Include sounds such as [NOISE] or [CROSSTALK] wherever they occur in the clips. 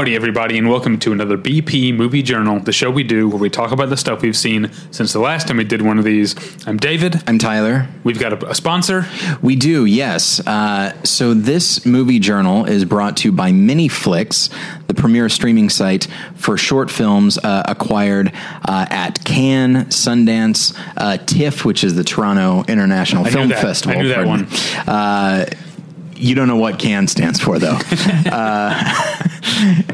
Howdy, everybody, and welcome to another BP Movie Journal, the show we do where we talk about the stuff we've seen since the last time we did one of these. I'm David. I'm Tyler. We've got a, a sponsor. We do, yes. Uh, so this movie journal is brought to you by Miniflix, the premier streaming site for short films uh, acquired uh, at Cannes, Sundance, uh, TIFF, which is the Toronto International I Film. Festival. I knew that pardon. one. You don't know what CAN stands for, though. [LAUGHS] uh,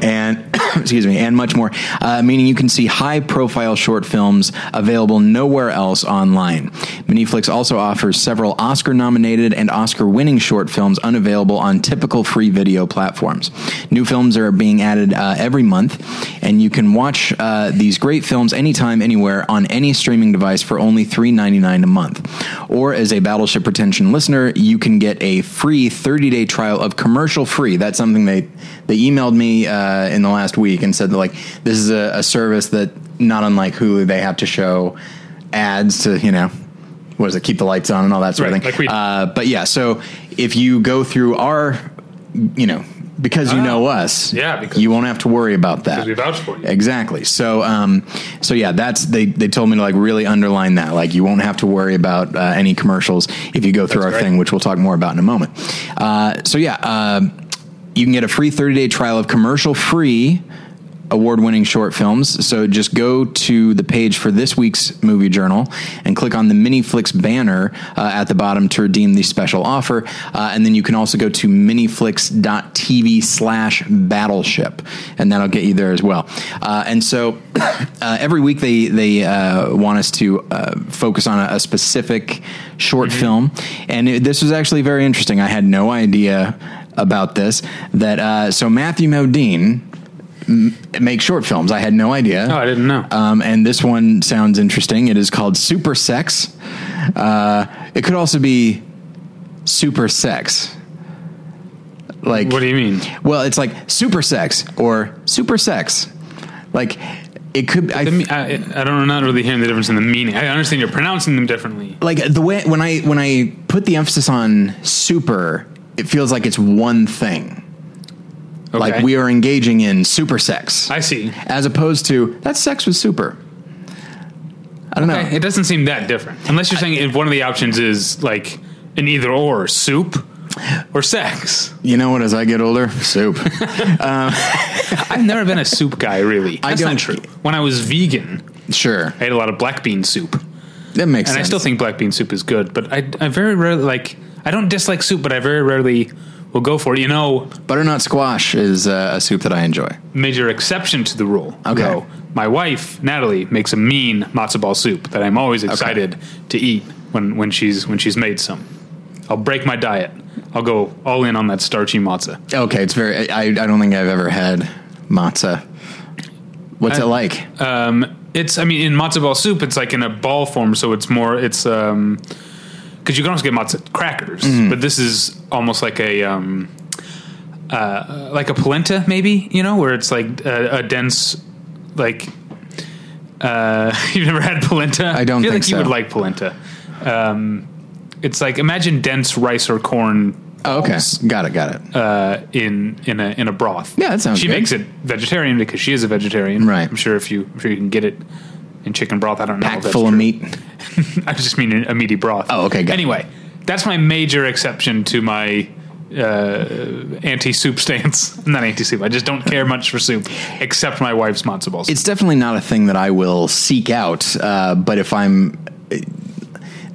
and [COUGHS] excuse me, and much more. Uh, meaning you can see high-profile short films available nowhere else online. Miniflix also offers several Oscar-nominated and Oscar-winning short films unavailable on typical free video platforms. New films are being added uh, every month, and you can watch uh, these great films anytime, anywhere on any streaming device for only $3.99 a month. Or as a Battleship Pretension listener, you can get a free 30-day trial of commercial-free. That's something they they emailed me uh, in the last week and said that, like this is a, a service that not unlike Hulu, they have to show ads to you know what is it keep the lights on and all that sort Right, of thing. like we- uh, but yeah, so if you go through our you know because you Ah. know us, Yeah, because- you won't have to worry about that. Because we vouch for you. Exactly. So, um, so yeah, that's they. They told me to like really underline that. Like, you won't have to worry about uh, any commercials if you go through That's our great. thing, which we'll talk more about in a moment. Uh, so yeah, uh, you can get a free thirty day trial of commercial free. Award winning short films. So just go to the page for this week's movie journal and click on the Miniflix banner uh, at the bottom to redeem the special offer. Uh, and then you can also go to miniflix.tv slash battleship, and that'll get you there as well. Uh, and so [COUGHS] uh, every week they, they uh, want us to uh, focus on a, a specific short film. And it, this was actually very interesting. I had no idea about this. That uh, so Matthew Modine m- makes short films. I had no idea. Oh, I didn't know. Um, and this one sounds interesting. It is called Super Sex. Uh, it could also be Super Sex. Like What do you mean? Well, it's like Super Sex or Super Sex. Like it could. I The I, I don't. I'm not really hearing the difference in the meaning. I understand you're pronouncing them differently. like the way when I when I put the emphasis on super, it feels like it's one thing. Okay. Like we are engaging in super sex, I see. as opposed to that's sex with super. I don't Okay, know. It doesn't seem that different, unless you're saying if one of the options is like an either or, soup or sex. You know what? As I get older, soup. [LAUGHS] Um, [LAUGHS] I've never been a soup guy, really. I That's don't- not true. When I was vegan, sure, I ate a lot of black bean soup, that makes sense. and sense. I still think black bean soup is good. But I, I very rarely like. I don't dislike soup, but I very rarely will go for it. You know, butternut squash is uh, a soup that I enjoy. major exception to the rule. Okay. though. my wife Natalie makes a mean matzo ball soup that I'm always excited to eat when when she's when she's made some. I'll break my diet. I'll go all in on that starchy matzo. Okay, it's very. I, I don't think I've ever had matzah. What's I- it like? Um, it's I mean in matzo ball soup it's like in a ball form, so it's more it's um because you can also get matzo crackers, Mm-hmm. but this is almost like a um uh like a polenta maybe you know where it's like a, a dense like uh [LAUGHS] you've never had polenta. I don't feel think like you would like polenta. Um, it's like imagine dense rice or corn. Oh, okay, got it, got it. Uh, in in a in a broth. Yeah, that sounds good. She good. makes it vegetarian because she is a vegetarian. Right. I'm sure if you I'm sure you can get it chicken broth. I don't know. Packed that's full of meat. [LAUGHS] I just mean a meaty broth. Oh, okay, got it. Anyway, that's my major exception to my uh, anti-soup [LAUGHS] stance. I'm not anti-soup. I just don't care much for soup, except my wife's matzo balls. It's definitely not a thing that I will seek out. Uh, but if I'm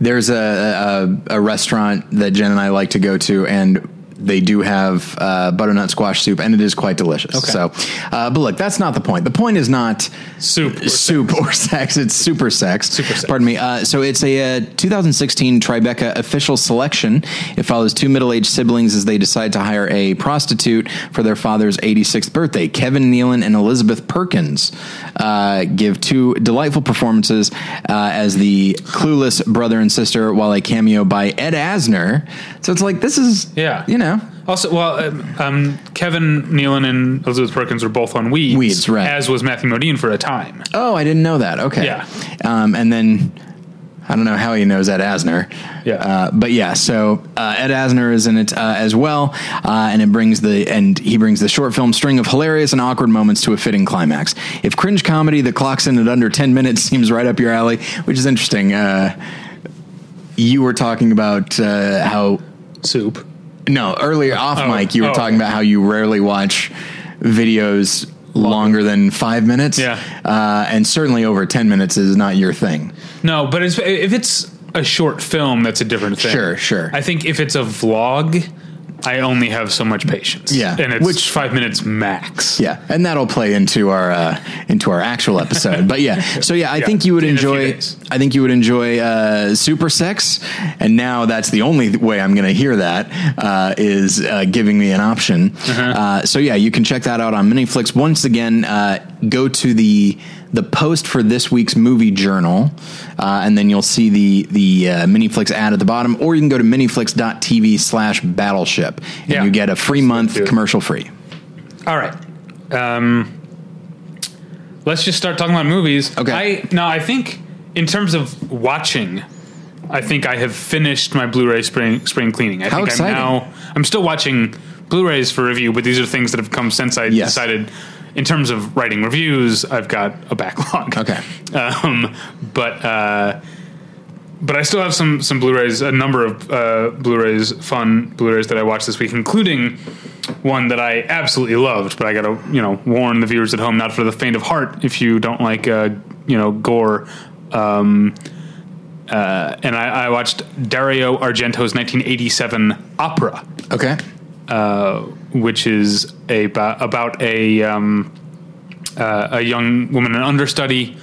there's a, a a restaurant that Jen and I like to go to, and they do have uh, butternut squash soup, and it is quite delicious. Okay. So, uh, but look, that's not the point. The point is not Soup or soup or sex. It's super sex. Super sex. Pardon me. Uh, so it's a, uh 2016 Tribeca official selection. It follows two middle-aged siblings as they decide to hire a prostitute for their father's 86th birthday. Kevin Nealon and Elizabeth Perkins uh, give two delightful performances uh, as the clueless brother and sister, while a cameo by Ed Asner. So it's like this is, Yeah. you know, Also, well, um, um, Kevin Nealon and Elizabeth Perkins were both on Weeds, Weeds, right. As was Matthew Modine for a time. Oh, I didn't know that. Okay. Yeah. Um, and then I don't know how he knows Ed Asner. Yeah. Uh, but yeah, so uh, Ed Asner is in it uh, as well, uh, and it brings the and he brings the short film string of hilarious and awkward moments to a fitting climax. If cringe comedy that clocks in at under ten minutes [LAUGHS] seems right up your alley, which is interesting. Uh, you were talking about uh, how Soup. No earlier off Oh, mic you were oh, talking about how you rarely watch videos longer than five minutes. Yeah. uh, and certainly over ten minutes is not your thing. No, but it's, if it's a short film, that's a different thing. Sure, sure. I think if it's a vlog, I only have so much patience. Yeah, and it's which- five minutes max. Yeah, and that'll play into our uh, into our actual episode. But yeah, so yeah, I Yeah, think you would in enjoy. I think you would enjoy uh, Super Sex, and now that's the only way I'm going to hear that uh, is uh, giving me an option. Uh-huh. uh so yeah, you can check that out on Miniflix. Once again, uh, go to the the post for this week's movie journal, uh, and then you'll see the the uh, Miniflix ad at the bottom, or you can go to miniflix.tv slash battleship, and Yeah. you get a free month commercial free. All right. Um, let's just start talking about movies. Okay. I no, I think in terms of watching, I think I have finished my Blu-ray spring spring cleaning. I How think exciting. I'm now. I'm still watching Blu-rays for review, but these are things that have come since I Yes. decided. In terms of writing reviews, I've got a backlog. Okay. [LAUGHS] Um, but uh, but I still have some some Blu-rays, a number of uh, Blu-rays, fun Blu-rays that I watched this week, including one that I absolutely loved. But I got to you know warn the viewers at home, not for the faint of heart, if you don't like uh, you know gore. Um, uh, and I, I watched Dario Argento's 1987 opera Okay. Which is a, about a um, uh, a young woman, an understudy.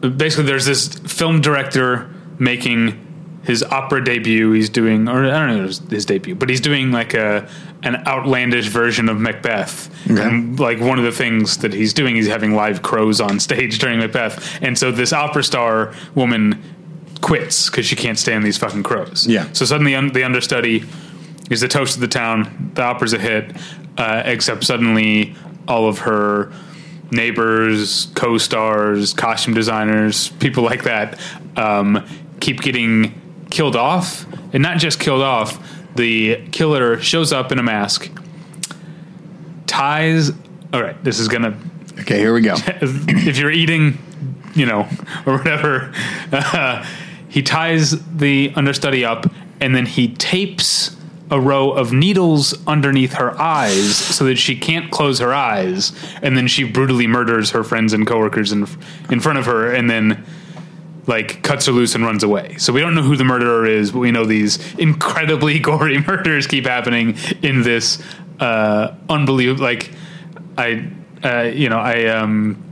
Basically, there's this film director making his opera debut. He's doing, or I don't know his, his debut, but he's doing like a an outlandish version of Macbeth. And like one of the things that he's doing, he's having live crows on [LAUGHS] stage during Macbeth. And so this opera star woman quits because she can't stand these fucking crows. Yeah. So suddenly, un- the understudy is the toast of the town. The opera's a hit, uh, except suddenly all of her neighbors, co-stars, costume designers, people like that, um, keep getting killed off, and not just killed off. The killer shows up in a mask, ties. All right, this is gonna. Okay, here we go. [LAUGHS] If you're eating, you know, or whatever, uh, [LAUGHS] he ties the understudy up, and then he tapes a row of needles underneath her eyes so that she can't close her eyes, and then she brutally murders her friends and coworkers in in front of her, and then like cuts her loose and runs away. So we don't know who the murderer is, but we know these incredibly [LAUGHS] gory murders keep happening in this uh, unbelievable. Like I, uh, you know, I um,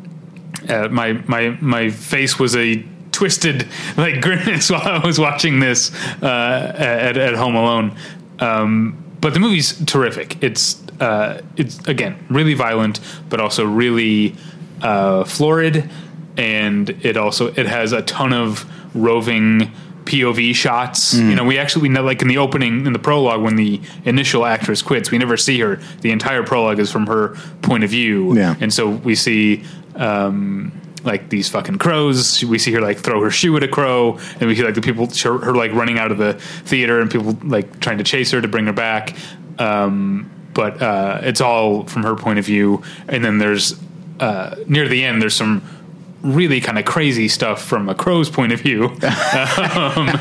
uh, my my my face was a twisted like [LAUGHS] grimace while I was watching this uh, at at home alone. Um, but the movie's terrific. It's uh, it's again really violent, but also really uh, florid, and it also it has a ton of roving POV shots. You know, we actually we know like in the opening in the prologue when the initial actress quits, we never see her. The entire prologue is from her point of view. Yeah. and so we see. Um, like these fucking crows. We see her like throw her shoe at a crow, and we see like the people her, her like running out of the theater, and people like trying to chase her to bring her back. Um, but uh, it's all from her point of view, and then there's uh, near the end there's some really kind of crazy stuff from a crow's point of view. [LAUGHS] um,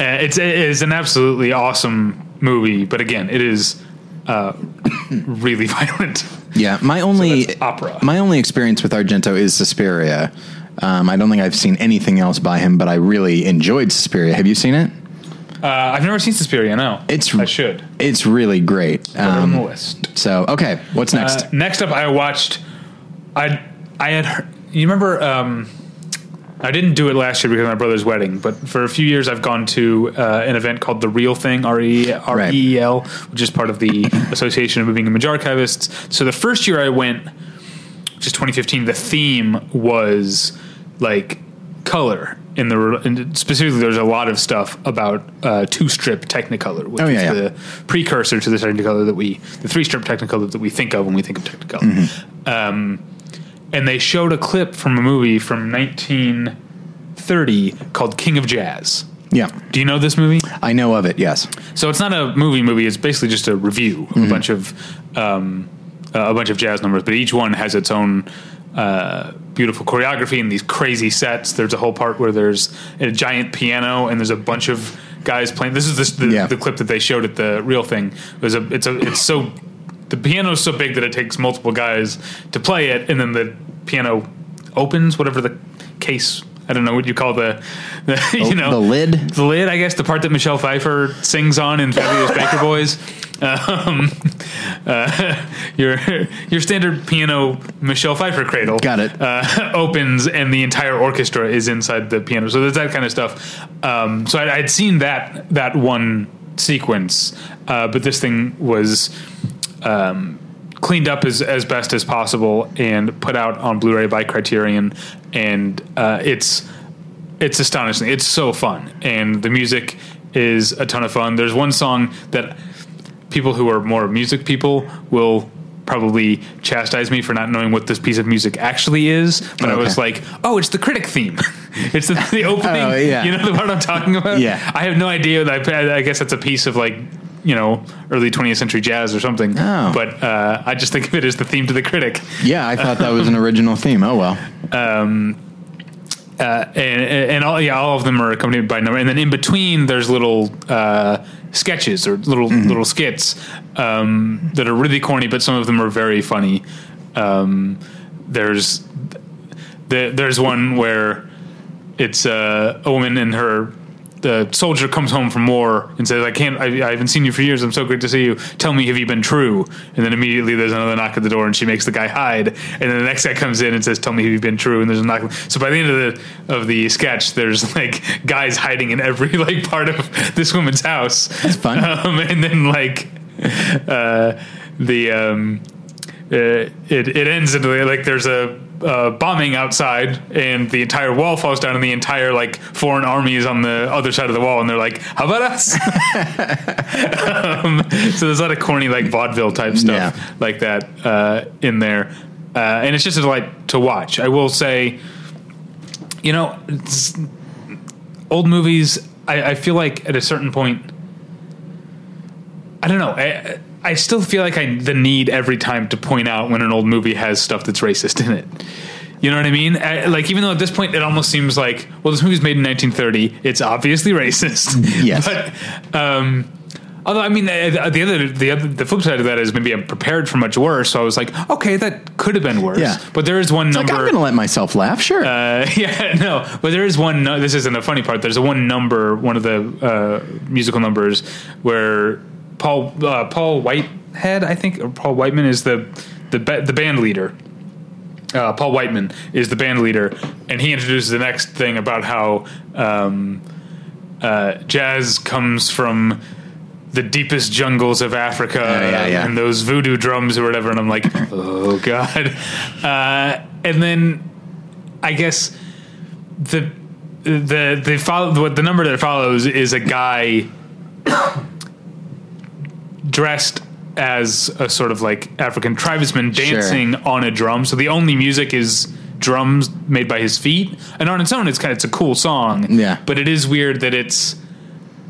it's it is an absolutely awesome movie, but again, it is uh, [COUGHS] really [LAUGHS] violent. Yeah, my only that's opera. My only experience with Argento is Suspiria. Um, I don't think I've seen anything else by him, but I really enjoyed Suspiria. Have you seen it? Uh, I've never seen Suspiria. No, It's I should. It's really great. Put it on the Um, list. so okay, what's next? Uh, next up, I watched. I I had. heard- You remember? Um, I didn't do it last year because of my brother's wedding, but for a few years I've gone to uh, an event called the Reel Thing, R E R E E L, which is part of the Association of Moving Image Archivists. So the first year I went, which is 2015, the theme was like color. In the and specifically, there's a lot of stuff about uh, two strip Technicolor, which Oh, yeah, is yeah. the precursor to the Technicolor that we, the three strip Technicolor that we think of when we think of Technicolor. Um, and they showed a clip from a movie from 1930 called King of Jazz. Yeah. Do you know this movie? I know of it, yes. So it's not a movie movie. It's basically just a review of a bunch of um, uh, a bunch of jazz numbers, but each one has its own uh, beautiful choreography and these crazy sets. There's a whole part where there's a giant piano and there's a bunch of guys playing. This is this, the, Yeah. the clip that they showed at the Reel Thing. It was a it's a it's so the piano is so big that it takes multiple guys to play it, and then the piano opens whatever the case. I don't know what you call the, the [LAUGHS] you know the lid? the lid, I guess, the part that Michelle Pfeiffer sings on in Fabulous [LAUGHS] Baker Boys. Um, [LAUGHS] uh, your your standard piano Michelle Pfeiffer cradle, Got it. Uh, opens and the entire orchestra is inside the piano. So there's that kind of stuff. Um, so I, I'd seen that that one sequence, uh, but this thing was um, cleaned up as, as best as possible and put out on Blu-ray by Criterion, and uh, it's it's astonishing. It's so fun, and the music is a ton of fun. There's one song that people who are more music people will probably chastise me for not knowing what this piece of music actually is, but I was like, "Oh, it's the critic theme. [LAUGHS] it's the, the [LAUGHS] opening. Oh, yeah. You know the part I'm talking about? Yeah. I have no idea. I, I guess that's a piece of like." You know, early 20th century jazz or something. Oh. But uh, I just think of it as the theme to the critic. Yeah, I thought that was an [LAUGHS] original theme. Oh well. uh, and, and all yeah, all of them are accompanied by number. And then in between, there's little uh, sketches or little little skits um, that are really corny, but some of them are very funny. Um, there's the, there's one where it's uh, a woman and her the soldier comes home from war and says, "I can't. I, I haven't seen you for years. I'm so great to see you. Tell me, have you been true?" And then immediately there's another knock at the door, and she makes the guy hide. And then the next guy comes in and says, "Tell me, have you been true?" And there's a knock. So by the end of the of the sketch, there's like guys hiding in every [LAUGHS] like part of this woman's house. That's fun. Um, and then like uh, the um, uh, it it ends into like there's a uh, bombing outside and the entire wall falls down and the entire like foreign army is on the other side of the wall and they're like how about us? [LAUGHS] Um, so there's a lot of corny like vaudeville type stuff Yeah. like that uh, in there. Uh, and it's just a delight to watch. I will say you know old movies I, I feel like at a certain point I don't know. I, I still feel like I the need every time to point out when an old movie has stuff that's racist in it. You know what I mean? I, like even though at this point it almost seems like well, this movie's made in 1930. It's obviously racist. [LAUGHS] Yes. but um, although I mean uh, the other the other the flip side of that is maybe I'm prepared for much worse. So I was like, okay, that could have been worse. Yeah. But there is one Like number. I'm going to let myself laugh. Sure. Uh, [LAUGHS] yeah, no, but there is one. No, this isn't a funny part. There's a one number, one of the uh, musical numbers where Paul uh, Paul Whitehead, I think, or Paul Whiteman is the the ba- the band leader. Uh, Paul Whiteman is the band leader, and he introduces the next thing about how um, uh, jazz comes from the deepest jungles of Africa yeah, yeah. and those voodoo drums or whatever. And I'm like, [LAUGHS] oh god. Uh, and then I guess the the the follow what the number that follows is a guy dressed as a sort of like African tribesman Sure. dancing on a drum. So the only music is drums made by his feet, and on its own, it's kind of it's a cool song. Yeah. but it is weird that it's.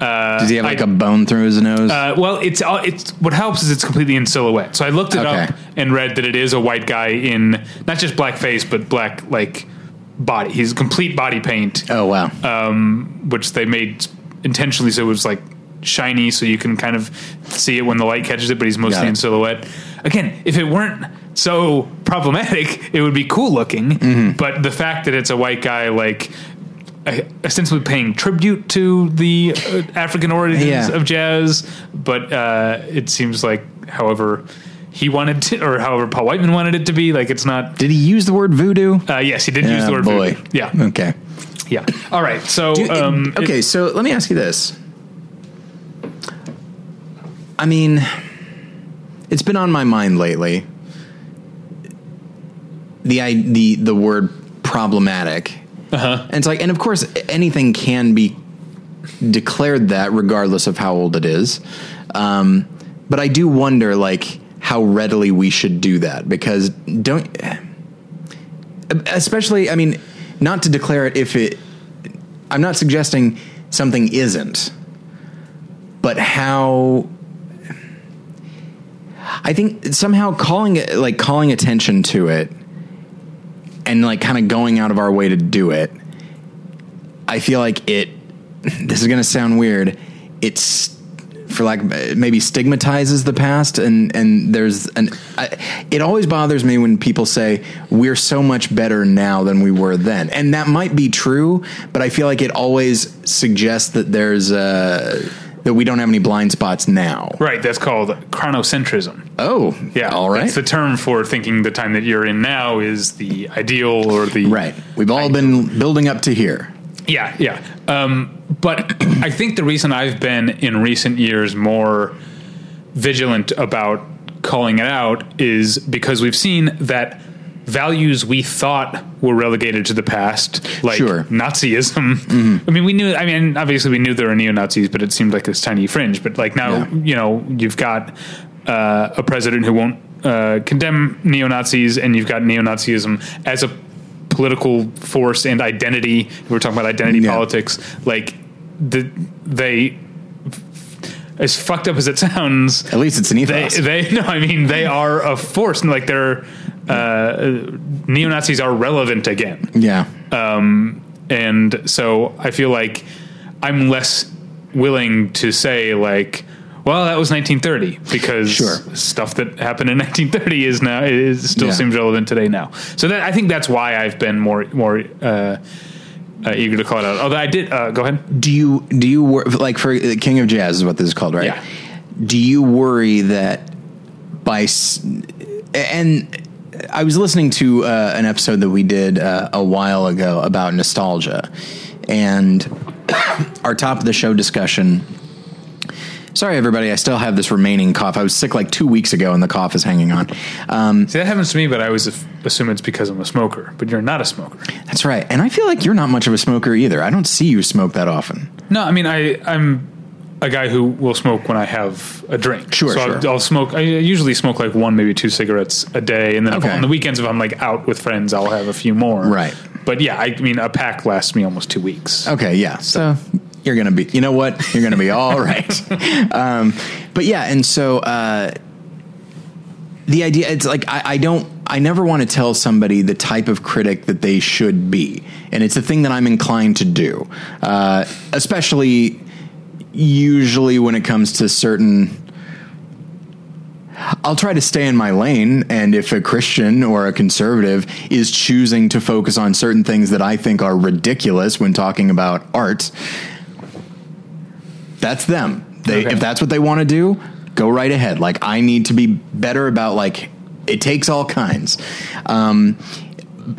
Uh, Does he have like I- a bone through his nose? uh, well, it's uh, it's what helps is it's completely in silhouette. So I looked it Okay. up and read that it is a white guy in not just black face but black like body. He's complete body paint, oh wow. um, which they made intentionally so it was like shiny, so you can kind of see it when the light catches it. But he's mostly it. in silhouette. Again, if it weren't so problematic, it would be cool looking. Mm-hmm. But the fact that it's a white guy, like. Ostensibly paying tribute to the uh, African origins Yeah. of jazz, but uh, it seems like, however, he wanted to, or however Paul Whiteman wanted it to be. Like it's not. Did he use the word voodoo? Uh, yes, he did use Yeah, the word boy. voodoo. Yeah, Okay. yeah. All right. So, Do- um, okay, so let me ask you this. I mean, it's been on my mind lately. The i- the the word problematic, uh-huh. and it's like, and of course, anything can be declared that regardless of how old it is. Um, but I do wonder, like, how readily we should do that because don't, especially, I mean, not to declare it if it I'm not suggesting something isn't, but how. I think somehow calling it like calling attention to it and like kind of going out of our way to do it. I feel like it. [LAUGHS] This is going to sound weird. It's for like maybe stigmatizes the past and and there's an I, it always bothers me when people say we're so much better now than we were then and that might be true but i feel like it always suggests that there's uh that we don't have any blind spots now Right, that's called chronocentrism. oh Yeah, all right That's the term for thinking the time that you're in now is the ideal or the right we've all been building up to here Yeah, yeah. Um, but [CLEARS THROAT] I think the reason I've been in recent years more vigilant about calling it out is because we've seen that values we thought were relegated to the past, like Sure. Nazism. I mean, we knew. I mean, obviously we knew there were neo Nazis, but it seemed like this tiny fringe. But like now, Yeah. you know, you've got uh, a president who won't uh, condemn neo Nazis, and you've got neo Nazism as a political force and identity. We're talking about identity Yeah. politics. Like the they, as fucked up as it [LAUGHS] sounds, at least it's an they ethos they [LAUGHS] no, I mean they are a force. and, Like they're uh, neo Nazis are relevant again yeah Um, and so I feel like I'm less willing to say like, well, that was 1930 because Sure. stuff that happened in [LAUGHS] 1930 is now is still Yeah. seems relevant today now. So that I think that's why I've been more more uh, uh, eager to call it out. Although I did uh, go ahead. do you do you wor- like for King of Jazz is what this is called, right? Yeah. Do you worry that by s- and I was listening to uh, an episode that we did uh, a while ago about nostalgia, and [COUGHS] our top of the show discussion. Sorry, everybody. I still have this remaining cough. I was sick like two weeks ago, and the cough is hanging on. Um, See, that happens to me, but I always assume it's because I'm a smoker. But you're not a smoker. that's right. And I feel like you're not much of a smoker either. I don't see you smoke that often. No, I mean I I'm a guy who will smoke when I have a drink. Sure, so sure. I'll, I'll smoke. I usually smoke like one, maybe two cigarettes a day, and then Okay. on the weekends if I'm like out with friends, I'll have a few more. Right. But yeah, I mean a pack lasts me almost two weeks. Okay, yeah. So you're gonna be, you know what? You're gonna be all [LAUGHS] right. Um, but yeah, and so uh, the idea, it's like I, I don't, I never want to tell somebody the type of critic that they should be, and it's a thing that I'm inclined to do, uh, especially usually when it comes to certain. I'll try to stay in my lane, and if a Christian or a conservative is choosing to focus on certain things that I think are ridiculous when talking about art, that's them. They, Okay. If that's what they want to do, go right ahead. Like I need to be better about like it takes all kinds. Um,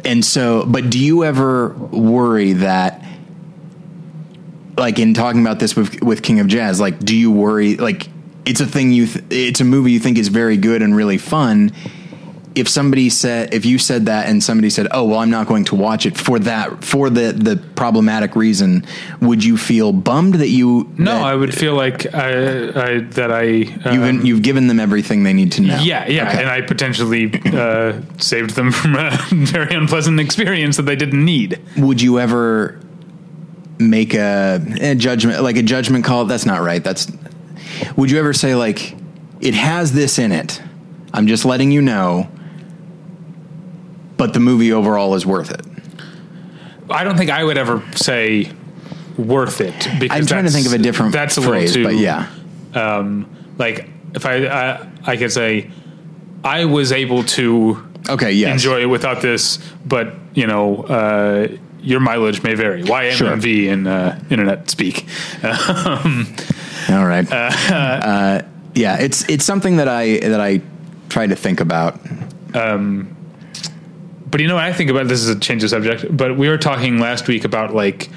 and so, but do you ever worry that? Like in talking about this with with King of Jazz, like do you worry like it's a thing you th- it's a movie you think is very good and really fun. If somebody said if you said that and somebody said, "Oh, well, I'm not going to watch it for that for the the problematic reason," would you feel bummed that you No, that I would feel like I, I that I uh, you've you've given them everything they need to know? yeah, yeah, Okay. and I potentially uh, saved them [LAUGHS] from a very unpleasant experience that they didn't need. would you ever make a, a judgment like a judgment call. That's not right. That's would you ever say like it has this in it. I'm just letting you know but the movie overall is worth it. I don't think I would ever say worth it. Because i'm trying to think of a different that's a phrase little too, but yeah. um, like if I, I I could say I was able to okay yes. enjoy it without this, but you know uh, your mileage may vary. YMMV in uh, internet speak. um, [LAUGHS] all right uh, yeah it's it's something that i that i try to think about but you know I think about this is a change of subject. But we were talking last week about like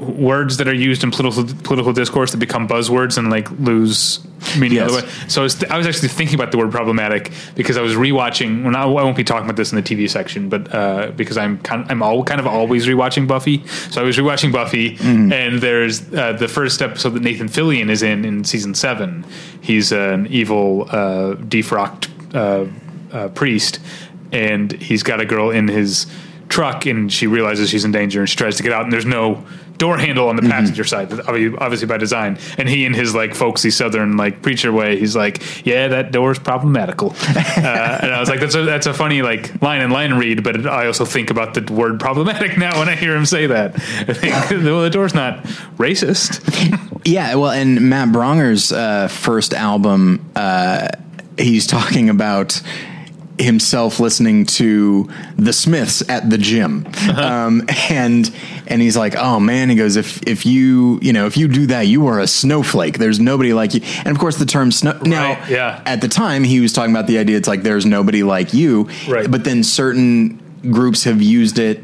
words that are used in political political discourse that become buzzwords and like lose meaning Yes. other way. So I was, I was actually thinking about the word problematic because I was rewatching. Well, not, I won't be talking about this in the TV section, but uh, because I'm kind I'm all, kind of always rewatching Buffy. So I was rewatching Buffy, and there's uh, the first episode that Nathan Fillion is in in season seven. He's an evil uh, defrocked uh, uh, priest, and he's got a girl in his truck and she realizes she's in danger and she tries to get out and there's no door handle on the passenger side, obviously by design. And he, in his like folksy Southern like preacher way, he's like, "Yeah, that door is problematical." [LAUGHS] uh, and I was like, "That's a that's a funny like line and line read," but I also think about the word problematic [LAUGHS] now when I hear him say that. I think, [LAUGHS] well, the door's not racist. Yeah, well, and Matt Braunger's uh, first album, uh, he's talking about himself listening to the Smiths at the gym, um, and and he's like, oh man, he goes, if if you you know if you do that, you are a snowflake. There's nobody like you. And of course, the term snow. Now, yeah. at the time, he was talking about the idea. It's like there's nobody like you, Right. But then certain groups have used it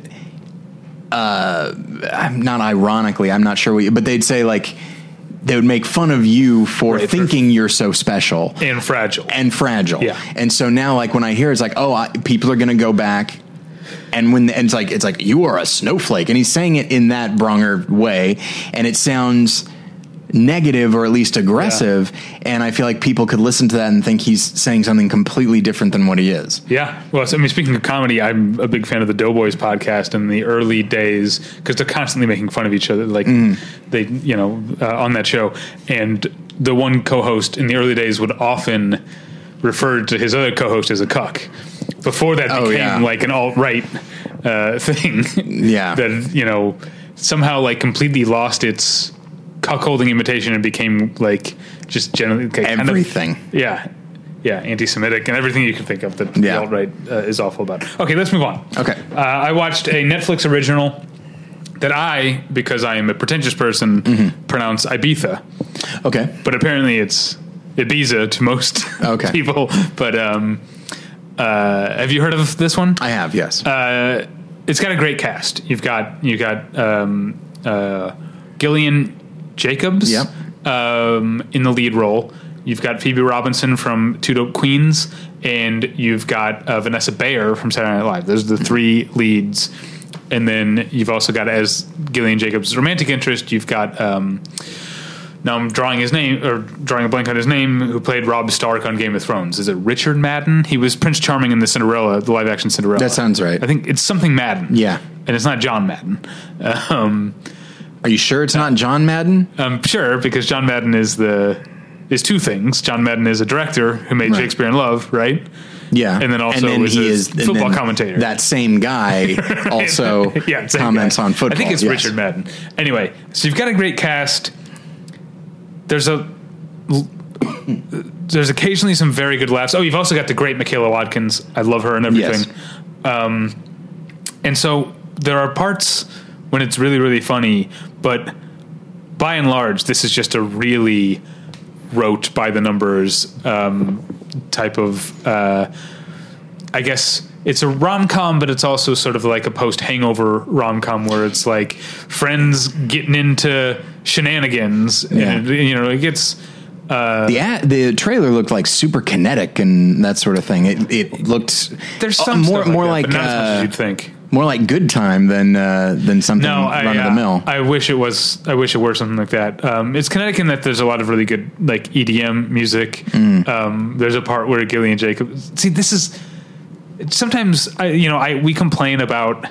uh, I'm not ironically, I'm not sure, what, but they'd say like they would make fun of you for Right, for- thinking you're so special and fragile. and fragile. Yeah. And so now, like when I hear, it's like, oh, I, people are going to go back. And when and it's like it's like you are a snowflake, and he's saying it in that Braunger way, and it sounds negative or at least aggressive. And I feel like people could listen to that and think he's saying something completely different than what he is. Yeah. Well, so, I mean, speaking of comedy, I'm a big fan of the Doughboys podcast in the early days because they're constantly making fun of each other. Like they, you know, uh, on that show, and the one co-host in the early days would often refer to his other co-host as a cuck. Before that Oh, became yeah. like an alt right uh, [LAUGHS] thing. Yeah. that you know somehow like completely lost its cuckolding imitation and became like just generally like, kind of- Everything. yeah. Yeah, anti-Semitic and everything you can think of that the alt right uh, is awful about. Okay, let's move on. Okay. uh, I watched a Netflix original that I, because I am a pretentious person, Mm-hmm. pronounce Ibiza, Okay. but apparently it's Ibiza to most [LAUGHS] Okay. people. But um, uh, have you heard of this one? I have yes. uh, it's got a great cast. You've got you got um, uh, Gillian Jacobs Yep. um, in the lead role. You've got Phoebe Robinson from Two Dope Queens, and you've got uh, Vanessa Bayer from Saturday Night Live. Those are the three leads. And then you've also got as Gillian Jacobs' romantic interest. You've got um, now I'm drawing his name or drawing a blank on his name. Who played Robb Stark on Game of Thrones? Is it Richard Madden? He was Prince Charming in the Cinderella, the live action Cinderella. That sounds right. I think it's something Madden. Yeah. and it's not John Madden. [LAUGHS] Um, Are you sure it's not John Madden? I'm sure because John Madden is the is two things. John Madden is a director who made Right. Shakespeare in Love, right? Yeah, And then also is a and football commentator. That same guy [LAUGHS] also [LAUGHS] yeah, comments guy. on football. I think it's yes. Richard Madden. Anyway, so you've got a great cast. There's a there's occasionally some very good laughs. Oh, you've also got the great Michaela Watkins. I love her and everything. Um, Yes. And so there are parts when it's really really funny, but by and large, this is just a really rote by the numbers um, type of. Uh, I guess it's a rom com, but it's also sort of like a post hangover rom com where it's like friends getting into shenanigans, Yeah. and you know it gets. Uh, The ad, the trailer looked like super kinetic and that sort of thing. It it looked there's some more stuff more that, like but not as much as uh, you'd think. More like Good Time than uh, than something No, I, run of uh, the mill. I wish it was. I wish it were something like that. Um, it's Connecticut in that there's a lot of really good like EDM music. Mm. Um, there's a part where Gillian Jacobs. See, this is sometimes I, you know I we complain about,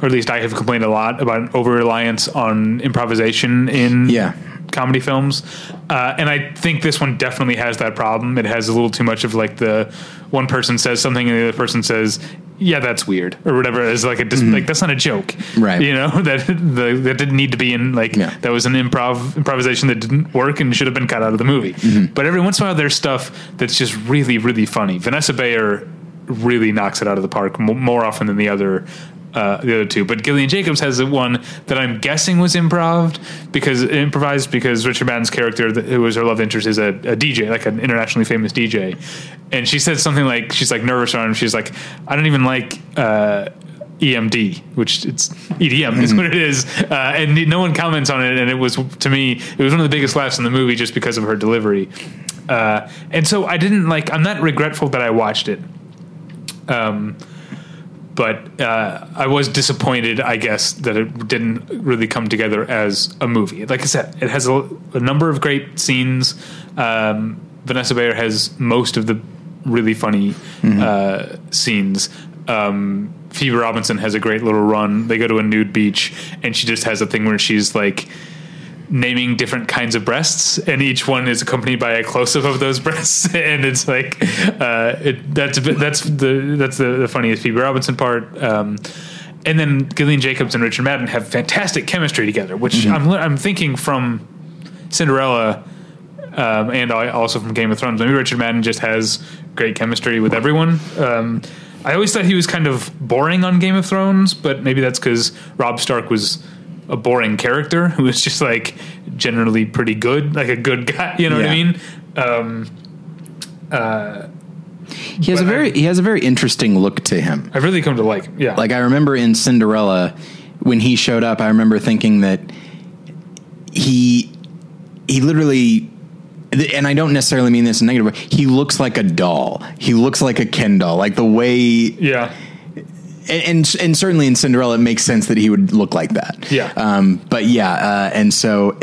or at least I have complained a lot about over reliance on improvisation in Yeah. comedy films, uh, and I think this one definitely has that problem. It has a little too much of like the one person says something and the other person says, "Yeah, that's weird" or whatever. It's like a dis- like that's not a joke, Mm-hmm. Right. You know [LAUGHS] that the, that didn't need to be in like Yeah. that was an improv improvisation that didn't work and should have been cut out of the movie. Mm-hmm. But every once in a while, there's stuff that's just really really funny. Vanessa Bayer really knocks it out of the park more often than the other. Uh, the other two, but Gillian Jacobs has the one that I'm guessing was improv because improvised because Richard Madden's character, who was her love interest, is a, a DJ, like an internationally famous DJ, and she said something like she's like nervous around him. She's like, I don't even like uh, EMD, which it's EDM is what it is, uh, and no one comments on it. And it was to me, it was one of the biggest laughs in the movie just because of her delivery. Uh, and so I didn't like. I'm not regretful that I watched it. Um, but uh, I was disappointed, I guess, that it didn't really come together as a movie. Like I said, it has a, a number of great scenes. Um, Vanessa Bayer has most of the really funny uh, scenes. um, Phoebe Robinson has a great little run. They go to a nude beach, and she just has a thing where she's like naming different kinds of breasts, and each one is accompanied by a close up of those [LAUGHS] breasts, and it's like uh, it, that's that's the that's the, the funniest Phoebe Robinson part. Um, and then Gillian Jacobs and Richard Madden have fantastic chemistry together, which I'm I'm thinking from Cinderella um, and I also from Game of Thrones. Maybe Richard Madden just has great chemistry with everyone. Um, I always thought he was kind of boring on Game of Thrones, but maybe that's because Robb Stark was a boring character who was just like generally pretty good, like a good guy. You know what I mean? Um, He has a But I- very he has a very interesting look to him. I've really come to like, yeah, Like I remember in Cinderella when he showed up, I remember thinking that he he literally and I don't necessarily mean this in a negative way. He looks like a doll. He looks like a Ken doll. Like the way yeah, and, and and certainly in Cinderella, it makes sense that he would look like that. Yeah. Um, but yeah, uh, and so,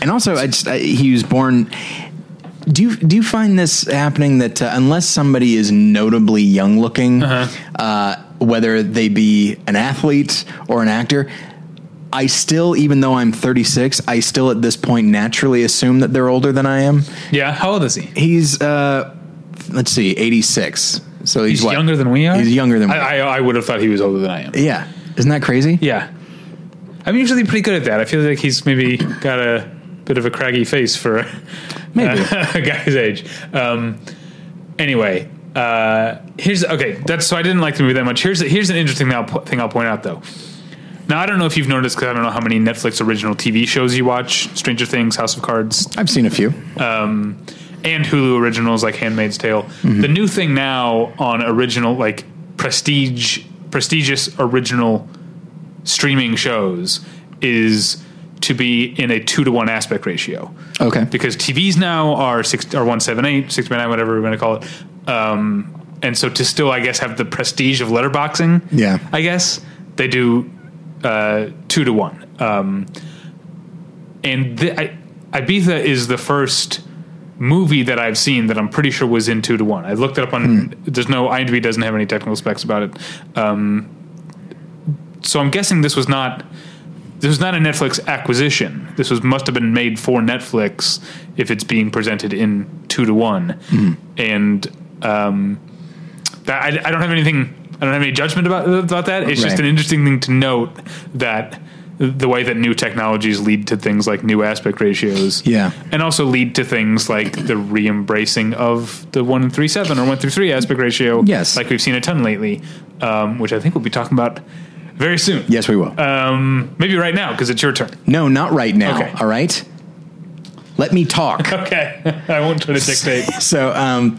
and also, I just I, he was born. Do you do you find this happening that uh, unless somebody is notably young looking, uh whether they be an athlete or an actor? I still, even though I'm 36, I still at this point naturally assume that they're older than I am. yeah. How old is he? He's, uh, let's see, 86. So he's, He's what? younger than we are. He's younger than we I, I, I would have thought he was older than I am. Yeah. Isn't that crazy? Yeah. I'm usually pretty good at that. I feel like he's maybe got a bit of a craggy face for Maybe. [LAUGHS] a guy's age. Um, anyway, uh, here's okay. That's so I didn't like the movie that much. Here's here's an interesting thing I'll, thing I'll point out though. Now I don't know if you've noticed because I don't know how many Netflix original TV shows you watch: Stranger Things, House of Cards, I've seen a few. um, and Hulu originals like Handmaid's Tale. The new thing now on original like prestige prestigious original streaming shows is to be in a two to one aspect ratio Okay. because TVs now are six or one seven eight, six by nine, whatever we're to call it. Um, and so to still, I guess, have the prestige of letterboxing, Yeah. I guess they do uh, two to one. Um, and I, Ibiza is the first movie that I've seen that I'm pretty sure was in two to one. I looked it up on. There's no IMDb doesn't have any technical specs about it. Um, so I'm guessing this was not this was not a Netflix acquisition. This was must have been made for Netflix if it's being presented in two to one. And um, that I, I don't have anything. I don't have any judgment about about that. It's just an interesting thing to note that the way that new technologies lead to things like new aspect ratios, Yeah. and also lead to things like the re-embracing of the one three seven or one through three aspect ratio. Yes. like we've seen a ton lately, um, which I think we'll be talking about very soon. Yes, we will. Um, maybe right now because it's your turn. no, not right now. Okay. All right. Let me talk. [LAUGHS] Okay, I won't try to dictate. [LAUGHS] so, um,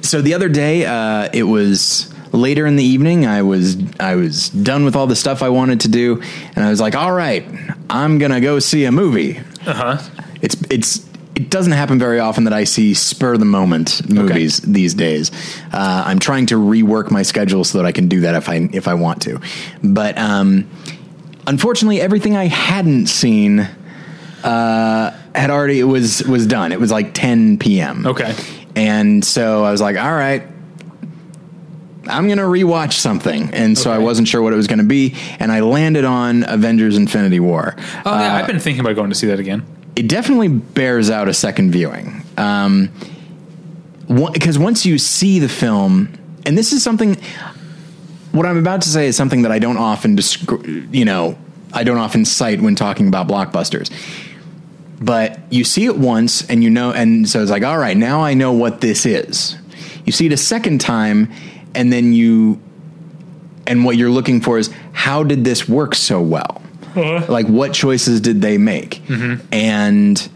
so the other day, uh, it was later in the evening. I was I was done with all the stuff I wanted to do, and I was like, "All right, I'm gonna go see a movie." Uh huh. It's it's it doesn't happen very often that I see spur the moment movies these days. Uh, I'm trying to rework my schedule so that I can do that if I if I want to, but um, unfortunately, everything I hadn't seen uh, had already it was was done. It was like 10 p.m. Okay. and so I was like, all right. I'm gonna rewatch something, and so I wasn't sure what it was gonna be, and I landed on Avengers: Infinity War. Oh yeah, I've been thinking about going to see that again. it definitely bears out a second viewing. Um, because once you see the film, and this is something, what I'm about to say is something that I don't often, you know, I don't often cite when talking about blockbusters. But you see it once, and you know, and so it's like, all right, now I know what this is. You see it a second time, and then you, and what you're looking for is how did this work so well? like what choices did they make and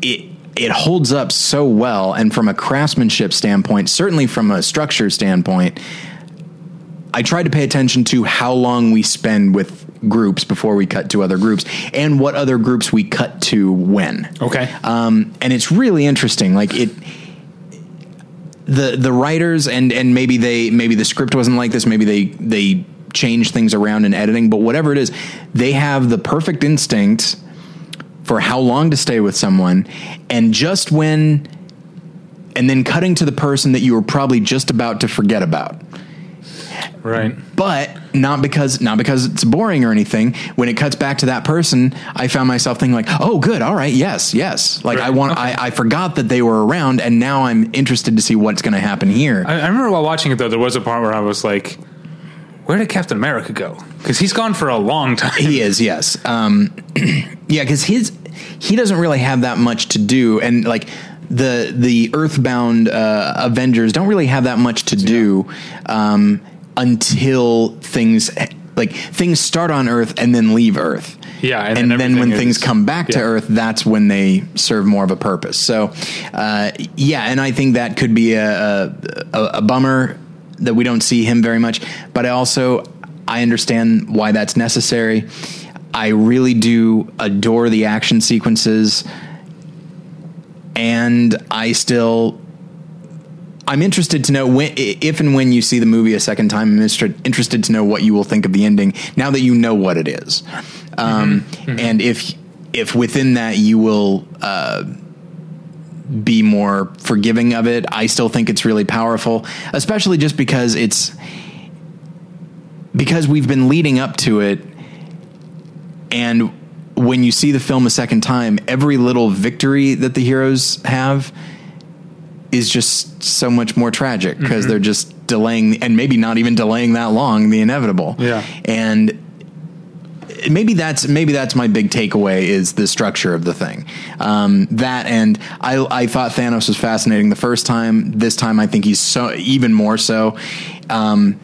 it it holds up so well and from a craftsmanship standpoint certainly from a structure standpoint i tried to pay attention to how long we spend with groups before we cut to other groups and what other groups we cut to when Okay. um, and it's really interesting. Like it, the the writers and and maybe they maybe the script wasn't like this. Maybe they they changed things around in editing, but whatever it is, they have the perfect instinct for how long to stay with someone, and just when, and then cutting to the person that you were probably just about to forget about. Right. but not because not because it's boring or anything. When it cuts back to that person, I found myself thinking like, "Oh, good, all right, yes, yes." Like I want, okay. I, I forgot that they were around, and now I'm interested to see what's going to happen here. I, I remember while watching it though, there was a part where I was like, "Where did Captain America go?" Because he's gone for a long time. He is, yes. Um, [CLEARS THROAT] yeah, because his he doesn't really have that much to do, and like the the Earthbound uh, Avengers don't really have that much to do um, until things like things start on Earth and then leave Earth. Yeah, and and, then then when things come back to. Earth, that's when they serve more of a purpose. So, uh, yeah, and I think that could be a, a, a bummer that we don't see him very much. But I also I understand why that's necessary. I really do adore the action sequences, and I still. I'm interested to know when, if and when you see the movie a second time. I'm interested to know what you will think of the ending now that you know what it is, um, and if if within that you will uh, be more forgiving of it. I still think it's really powerful, especially just because it's because we've been leading up to it, and when you see the film a second time, every little victory that the heroes have is just so much more tragic because Mm-hmm. they're just delaying and maybe not even delaying that long the inevitable. Yeah. And maybe that's maybe that's my big takeaway is the structure of the thing. Um, that and I I thought Thanos was fascinating the first time. This time I think he's so even more so. Um,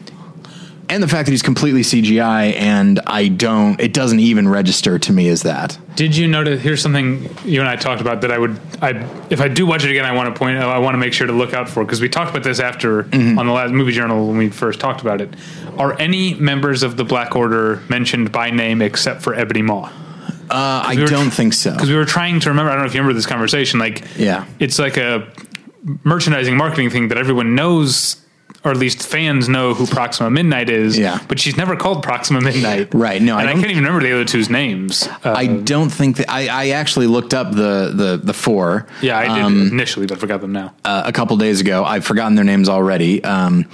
and the fact that he's completely CGI and I don't it doesn't even register to me as that. Did you notice? Here's something you and I talked about that I would, I if I do watch it again, I want to point, I want to make sure to look out for because we talked about this after Mm-hmm. on the last movie journal when we first talked about it. Are any members of the Black Order mentioned by name except for Ebony Maw? Uh, I we don't tr- think so. Because we were trying to remember. I don't know if you remember this conversation. Like, Yeah. it's like a merchandising marketing thing that everyone knows. Or at least fans know who Proxima Midnight is, Yeah. But she's never called Proxima Midnight, Right, no, I and I, don't- can't even remember the other two's names. Uh, I don't think that I, I actually looked up the the the four. yeah, I did um, initially, but I forgot them now. uh, a couple days ago. I've forgotten their names already. Um,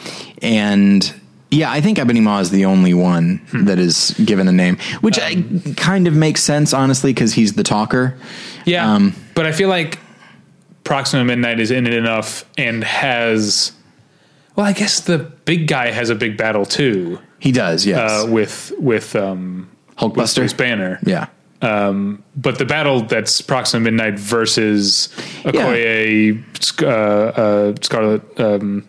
and yeah, I think Ebony Maw is the only one Hmm. that is given a name, which I, kind of makes sense, honestly, because he's the talker. Yeah, Um, but I feel like Proxima Midnight is in it enough and has. Well, I guess the big guy has a big battle too He does, yes. uh, with with um, with Hulkbuster. Bruce Banner. yeah. Um, But the battle that's Proxima Midnight versus Okoye, Sc- uh, uh, Scarlet um,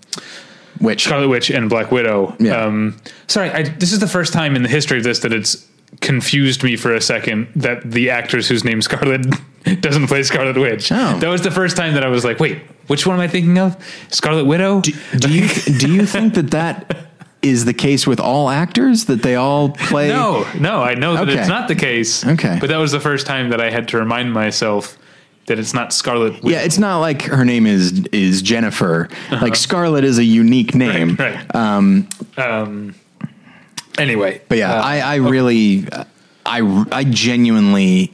Which Scarlet Witch, and Black Widow. Yeah. Um, sorry, I, this is the first time in the history of this that it's confused me for a second that the actress whose name Scarlett [LAUGHS] doesn't play Scarlet Witch. Oh. That was the first time that I was like, wait, which one am I thinking of? Scarlet Widow? do [LAUGHS] you do you think that that is the case with all actors that they all play? no, no, I know that Okay. it's not the case. Okay. But that was the first time that I had to remind myself that it's not Scarlet Witch. Yeah, it's not like her name is is Jennifer. Like Scarlett is a unique name. Uh-huh. Right. Um, Um, anyway. But yeah, uh, I, I really, I, I genuinely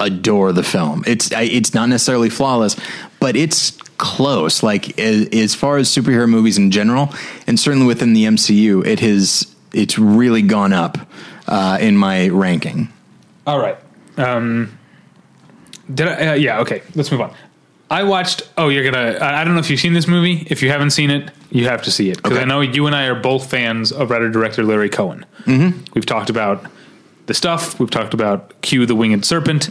adore the film. It's I, it's not necessarily flawless, but it's close. Like as, as far as superhero movies in general, and certainly within the MCU, it has it's really gone up uh, in my ranking. All right. Um, did I? Uh, yeah. Okay. Let's move on. I watched. Oh, you're gonna. I I don't know if you've seen this movie. If you haven't seen it, you have to see it because Okay. I know you and I are both fans of writer director Larry Cohen. Mm-hmm. We've talked about the stuff. We've talked about Q the Winged Serpent.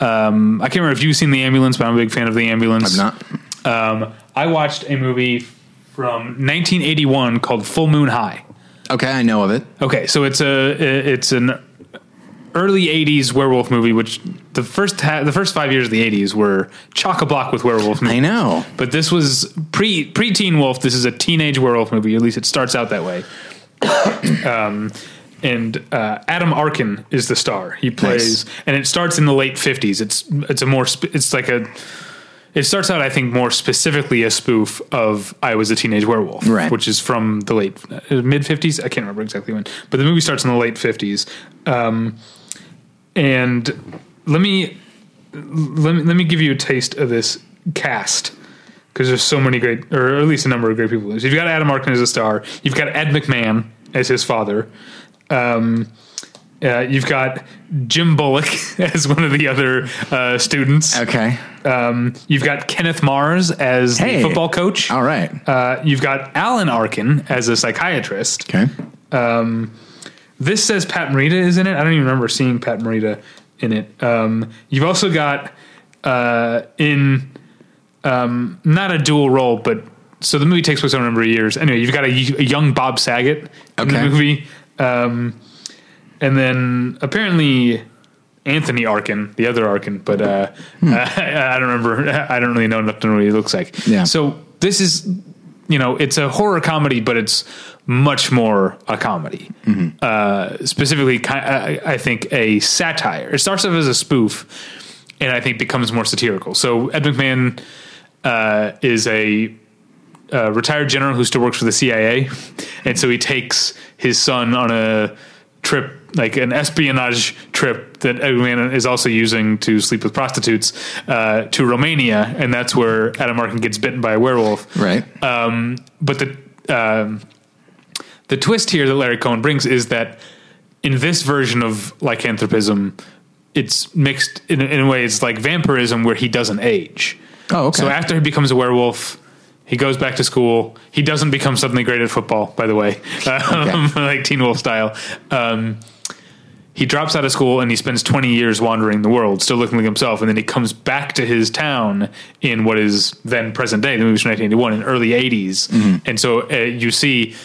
Um, I can't remember if you've seen the ambulance, but I'm a big fan of the ambulance. I'm not. Um, I watched a movie from 1981 called Full Moon High. Okay, I know of it. Okay, so it's a it's an early '80s werewolf movie, which the first ha- the first five years of the '80s were chock a block with werewolf movies. I know. but this was pre pre teen wolf. This is a teenage werewolf movie. At least it starts out that way. [COUGHS] um, and uh, Adam Arkin is the star. He plays, and it starts in the late '50s. It's it's a more sp- it's like a it starts out, I think, more specifically a spoof of "I Was a Teenage Werewolf," Right. which is from the late uh, mid fifties. I can't remember exactly when, but the movie starts in the late fifties. Um, and let me let me let me give you a taste of this cast because there's so many great, or at least a number of great people. So you've got Adam Arkin as a star. You've got Ed McMahon as his father. Um, uh, you've got Jim Bullock [LAUGHS] as one of the other uh, students. Okay. Um, you've got Kenneth Mars as Hey. the football coach. All right. Uh, you've got Alan Arkin as a psychiatrist. Okay. This says Pat Morita is in it. I don't even remember seeing Pat Morita in it. Um, you've also got uh, in um, not a dual role, but so the movie takes place over a number of years. Anyway, you've got a young Bob Saget in the movie, um, and then apparently Anthony Arkin, the other Arkin, but uh, I, [LAUGHS] I don't remember. [LAUGHS] I don't really know enough to know what he looks like. Yeah. So this is, you know, it's a horror comedy, but it's much more a comedy. Uh, specifically, I, I think a satire. It starts off as a spoof, and I think becomes more satirical. So Ed McMahon uh, is a uh, retired general who still works for the CIA, and so he takes his son on a trip, like an espionage trip that Edwin is also using to sleep with prostitutes, uh, to Romania, and that's where Adam Arkin gets bitten by a werewolf. Right. Um, but the um, the twist here that Larry Cohen brings is that in this version of lycanthropism, it's mixed in, in a way. It's like vampirism where he doesn't age. Oh, okay. So after he becomes a werewolf, he goes back to school. He doesn't become suddenly great at football, by the way, [LAUGHS] um, [LAUGHS] like Teen Wolf style. Um, he drops out of school and he spends 20 years wandering the world, still looking like himself. And then he comes back to his town in what is then present day. The movie's from 1981 in early 80s. And so uh, you see,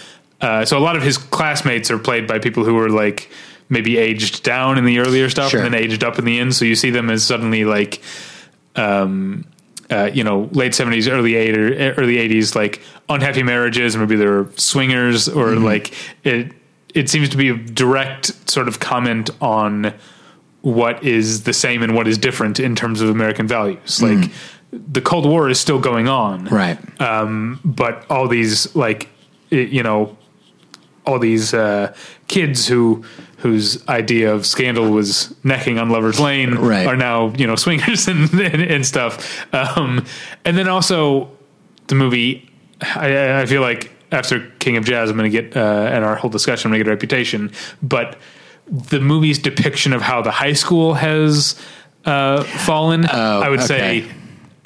uh, so a lot of his classmates are played by people who were like maybe aged down in the earlier stuff Sure. and then aged up in the end. So you see them as suddenly like, um, uh, you know, late seventies, early eight or early eighties, like unhappy marriages, or maybe they're swingers, or like it. It seems to be a direct sort of comment on what is the same and what is different in terms of American values. Like the Cold War is still going on, Right. um, but all these like you know all these uh, kids who whose idea of scandal was necking on lovers lane Right. are now you know swingers [LAUGHS] and, and, and stuff um, and then also the movie I, I feel like after king of jazz i'm going to get uh, and our whole discussion i'm going to get a reputation but the movie's depiction of how the high school has uh, fallen Oh, i would okay. say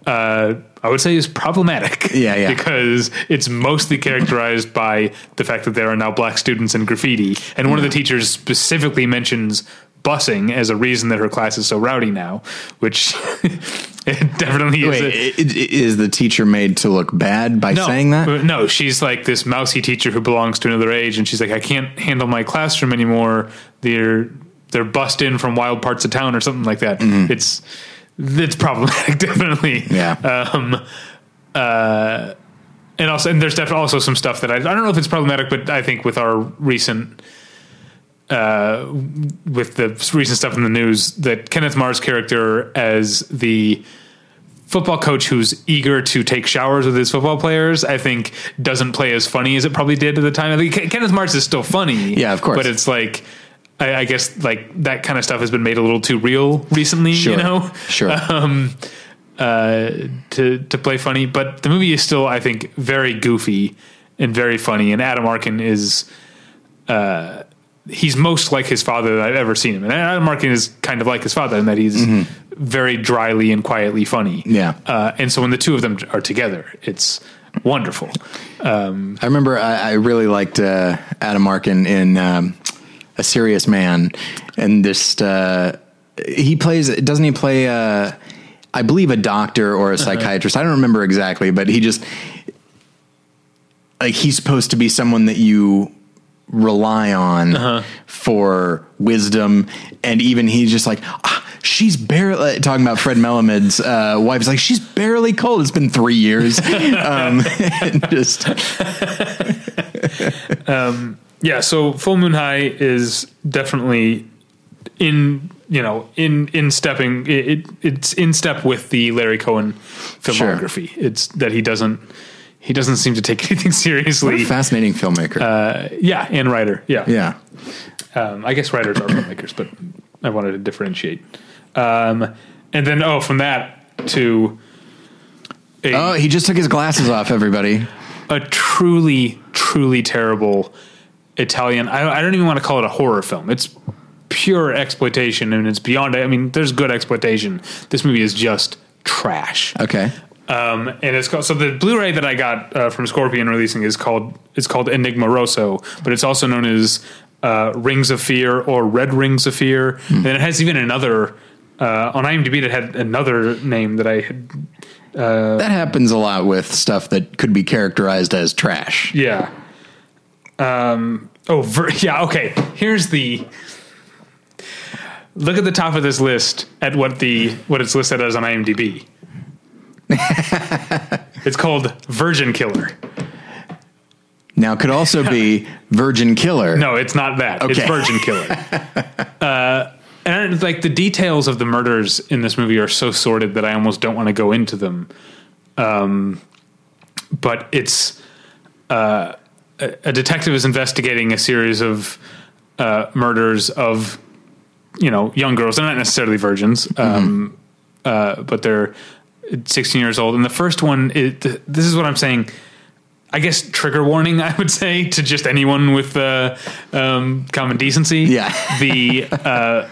uh, I would say is problematic. [LAUGHS] Yeah, yeah. Because it's mostly characterized by the fact that there are now black students in graffiti, and one of the teachers specifically mentions busing as a reason that her class is so rowdy now, which [LAUGHS] it definitely is. Wait, a- i- i- is the teacher made to look bad by no, saying that? uh, No, she's like this mousy teacher who belongs to another age, and she's like, I can't handle my classroom anymore. They're they're bust in from wild parts of town or something like that. It's it's problematic, [LAUGHS] definitely. Mm-hmm. Yeah. Um. Uh. And also, and there's definitely also some stuff that I, I don't know if it's problematic, but I think with our recent, uh, with the recent stuff in the news, that Kenneth Mars' character as the football coach who's eager to take showers with his football players, I think doesn't play as funny as it probably did at the time. I think Ken- Kenneth Mars is still funny. Yeah, of course. But it's like, I, I guess like that kind of stuff has been made a little too real recently, Sure. you know? Sure. [LAUGHS] Um, uh, to, to play funny, but the movie is still, I think, very goofy and very funny. And Adam Arkin is, uh, he's most like his father that I've ever seen him. And Adam Arkin is kind of like his father in that he's very dryly and quietly funny. Mm-hmm. Yeah. Uh, and so when the two of them are together, it's wonderful. I remember I, I really liked uh, Adam Arkin in um, A Serious Man, and this uh, he plays. Doesn't he play? Uh, I believe a doctor or a psychiatrist. I don't remember exactly, but he just like he's supposed to be someone that you rely on for wisdom, and even he's just like. Ah, She's barely talking about Fred Melamed's uh, wife. Is like she's barely cold. It's been three years. [LAUGHS] um, [LAUGHS] just [LAUGHS] Yeah, so Full Moon High is definitely in you know in in stepping it, it it's in step with the Larry Cohen filmography. It's that he doesn't he doesn't seem to take [LAUGHS] anything seriously. a fascinating filmmaker. Uh, yeah, and writer. Yeah, yeah. Um, I guess writers are filmmakers, but I wanted to differentiate. Um, and then oh, from that to a, Oh, he just took his glasses off. Everybody. a truly truly terrible Italian. I, I don't even want to call it a horror film. It's pure exploitation, and it's beyond. I mean, there's good exploitation. This movie is just trash. Okay. Um, and it's called so the Blu-ray that I got uh, from Scorpion releasing is called it's called Enigma Rosso, but it's also known as uh, Rings of Fear or Red Rings of Fear, and it has even another uh, on IMDb. It had another name that I had. That happens a lot with stuff that could be characterized as trash. Yeah. Um. Oh, ver- [LAUGHS] yeah. Okay. Here's the. Look at the top of this list at what the what it's listed as on IMDb. [LAUGHS] it's called Virgin Killer. Now, could also be Virgin Killer. No, it's not that. It's Okay. Virgin Killer. [LAUGHS] uh, and like the details of the murders in this movie are so sordid that I almost don't want to go into them. Um, but it's uh, a, a detective is investigating a series of uh, murders of you know young girls. They're not necessarily virgins, um, uh, but they're 16 years old. And the first one, it, this is what I'm saying. I guess trigger warning. [LAUGHS] I would say to just anyone with uh, um, common decency. Yeah. [LAUGHS] the uh,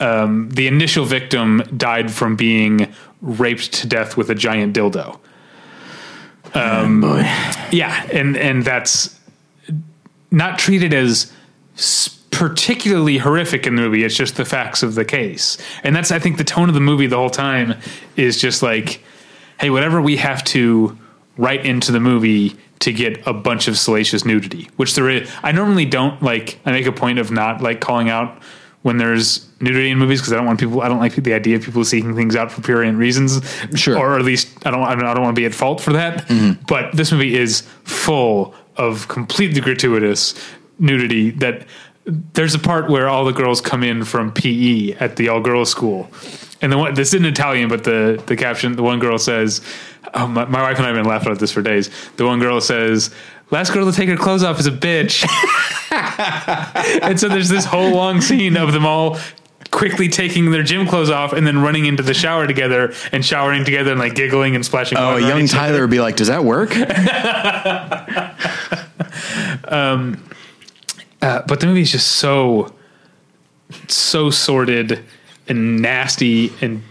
um, the initial victim died from being raped to death with a giant dildo. Um, Boy. Yeah, and and that's not treated as particularly horrific in the movie. It's just the facts of the case, and that's I think the tone of the movie the whole time is just like, hey, whatever we have to write into the movie to get a bunch of salacious nudity, which there is. I normally don't like. I make a point of not like calling out when there's nudity in movies because I don't want people. I don't like the idea of people seeking things out for prurient reasons. Sure. or at least I don't. I don't, I don't want to be at fault for that. Mm-hmm. But this movie is full of completely gratuitous nudity. That there's a part where all the girls come in from PE at the all girls school, and the one this is in Italian, but the the caption, the one girl says, oh, my, "My wife and I have been laughing at this for days." The one girl says. Last girl to take her clothes off is a bitch. [LAUGHS] and so there's this whole long scene of them all quickly taking their gym clothes off and then running into the shower together and showering together and like giggling and splashing. Oh, young other. Tyler would be like, "Does that work?" [LAUGHS] [LAUGHS] Um, Uh, but the movie is just so, so sordid and nasty and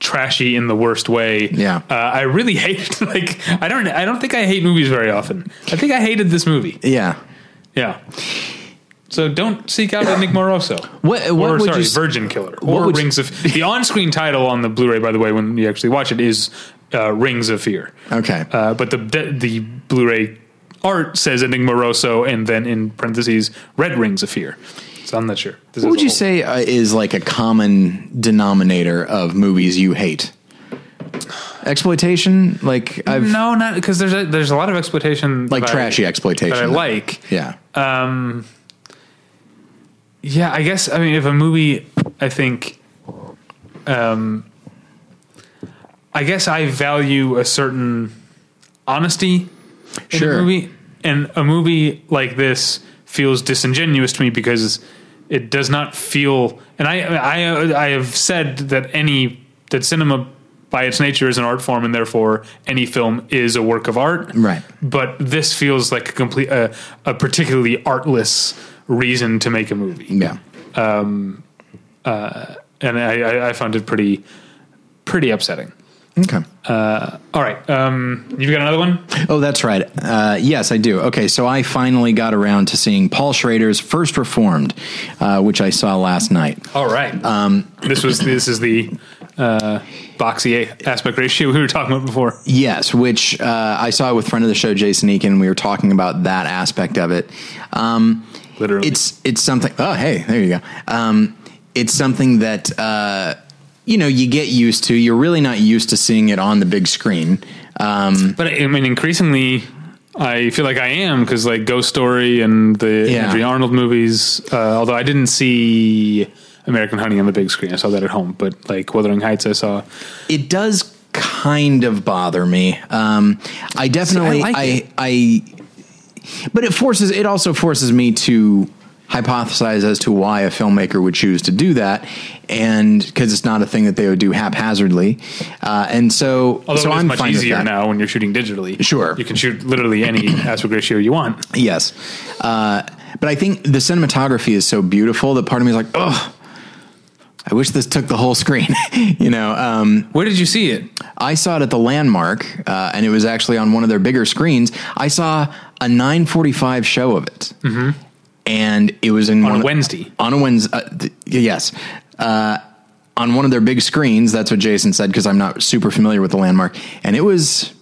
trashy in the worst way. Yeah. uh, I really hate. [LAUGHS] Like, I don't. I don't think I hate movies very often. I think I hated this movie. yeah. Yeah. So don't seek out Enigma [LAUGHS] Rosso. What- what or sorry, s- Virgin Killer what or would you- Rings of [LAUGHS] the on-screen title on the Blu-ray. By the way, when you actually watch it, is uh, Rings of Fear. Okay. Uh, but the, the the Blu-ray art says Enigma Rosso, and then in parentheses Red Rings of Fear. So I'm not sure. This what would you say uh, is like a common denominator of movies you hate? Exploitation, like I've No, not because there's a, there's a lot of exploitation, like that I- trashy exploitation I like. Yeah. Yeah, I guess. I mean, if a movie, I think, um, I guess I value a certain honesty in Sure. a movie, and a movie like this feels disingenuous to me because it does not feel. And I, I, I have said that any that cinema, by its nature, is an art form, and therefore any film is a work of art. Right. But this feels like a complete, uh, a particularly artless reason to make a movie yeah. Um uh and I, I, I found it pretty pretty upsetting. Okay. All right, um, you've got another one. Oh, that's right. Uh, yes, I do. Okay, so I finally got around to seeing Paul Schrader's First Reformed, uh, which I saw last night. All right, um, this was this is the uh, boxy aspect ratio we were talking about before. Yes, which uh, I saw with friend of the show Jason Eakin. We were talking about that aspect of it. Um, Literally, it's it's something. Oh, hey, there you go. Um, it's something that uh, you know you get used to. You're really not used to seeing it on the big screen. Um, but I mean, increasingly, I feel like I am because like Ghost Story and the Yeah. Andrea Arnold movies. Uh, although I didn't see American Honey on the big screen, I saw that at home. But like Wuthering Heights, I saw. it does kind of bother me. Um, I definitely, like I, it. I, but it forces, it also forces me to hypothesize as to why a filmmaker would choose to do that. And because it's not a thing that they would do haphazardly. Uh, and so, Although so I'm much easier now when you're shooting digitally. Sure. you can shoot literally any [CLEARS THROAT] aspect ratio you want. Yes. Uh, but I think the cinematography is so beautiful that part of me is like, oh, I wish this took the whole screen. [LAUGHS] you know, um, Where did you see it? I saw it at the Landmark, uh, and it was actually on one of their bigger screens. I saw a 9:45 show of it, and it was in. On a Wednesday. On a Wednesday, uh, th- yes. Uh, on one of their big screens, that's what Jason said because I'm not super familiar with the Landmark, and it was,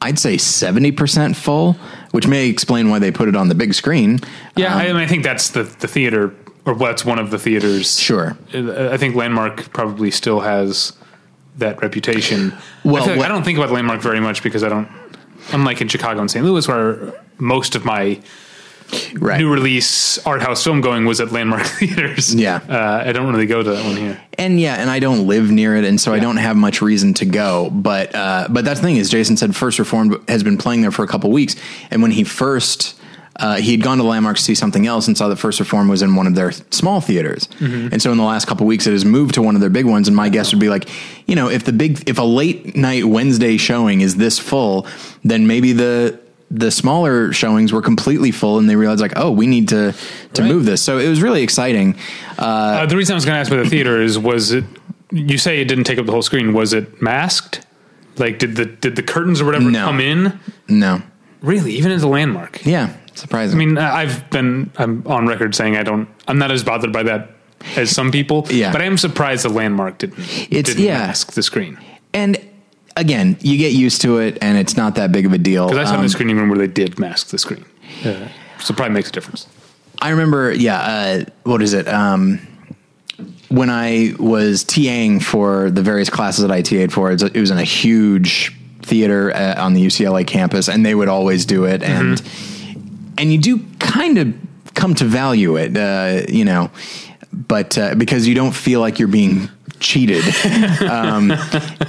I'd say, seventy percent full, which may explain why they put it on the big screen. Yeah, I, mean, I think that's the the theater, or what's one of the theaters. Sure. I think Landmark probably still has that reputation. Well, I, like I don't think about Landmark very much because I don't. Unlike in Chicago and St. Louis, where most of my Right. new release art house film going was at Landmark [LAUGHS] theaters. Yeah. uh, I don't really go to that one here. and yeah, and I don't live near it, and so I don't have much reason to go. But uh, but that's the thing is, Jason said First Reformed has been playing there for a couple weeks, and when he first. Uh, he had gone to Landmark to see something else and saw that First Reform was in one of their small theaters, and so in the last couple weeks it has moved to one of their big ones. And my guess would be like, you know, if the big, if a late night Wednesday showing is this full, then maybe the the smaller showings were completely full, and they realized like, oh, we need to to Right. move this. So it was really exciting. Uh, the reason I was going to ask about the theater is was it? You say it didn't take up the whole screen. Was it masked? Like did the did the curtains or whatever No. come in? No, Really, even as a landmark. yeah, surprising. I mean, I- I've been I'm on record saying I don't. I'm not as bothered by that as some people. Yeah. but I am surprised the landmark didn't. It's- didn't yeah. mask the screen And again, you get used to it, and it's not that big of a deal. because I saw Um, in the screening room where they did mask the screen. Uh, so it probably makes a difference. I remember, yeah. Uh, what is it? Um, when I was TAing for the various classes that I TA'd for, it was, in a huge theater uh, on the UCLA campus, and they would always do it, and and you do kind of come to value it, uh, you know, but uh, because you don't feel like you're being cheated. [LAUGHS] um,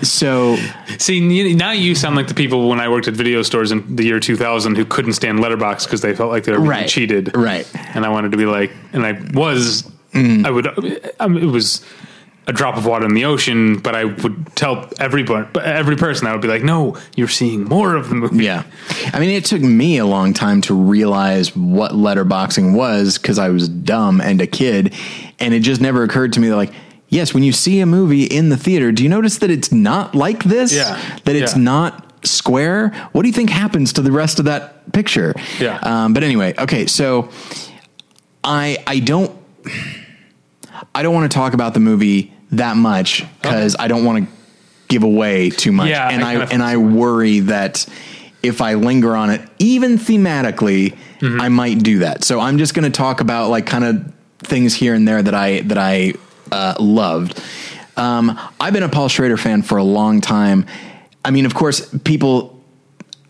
so See, now you sound like the people when I worked at video stores in the year 2000 who couldn't stand letterbox because they felt like they were being cheated. Right. And I wanted to be like, and I was, Mm. I would, I mean, it was a drop of water in the ocean, but I would tell everybody, every person, I would be like, no, you're seeing more of the movie. Yeah. I mean, it took me a long time to realize what letterboxing was because I was dumb and a kid. And it just never occurred to me that, like, yes, when you see a movie in the theater, do you notice that it's not like this? Yeah. That it's Yeah. not square? What do you think happens to the rest of that picture? Yeah. Um, but anyway, okay, so I I don't I don't want to talk about the movie that much because I don't want to give away too much. Yeah, and I I, and I worry that if I linger on it, even thematically, Mm-hmm. I might do that. So I'm just going to talk about like kind of things here and there that I that I uh, loved. Um, I've been a Paul Schrader fan for a long time. I mean, of course, people.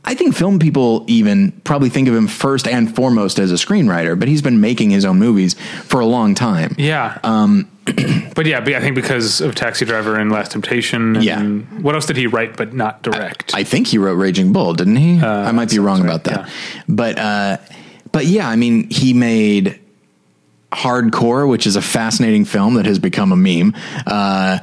I think film people even probably think of him first and foremost as a screenwriter, but he's been making his own movies for a long time. Yeah. Um, [CLEARS THROAT] but yeah, but I think because of Taxi Driver and Last Temptation. And Yeah. What else did he write but not direct? I think he wrote Raging Bull, didn't he? I might be wrong sounds about right, that. But uh, but yeah, I mean, he made Hardcore, which is a fascinating film that has become a meme. Uh,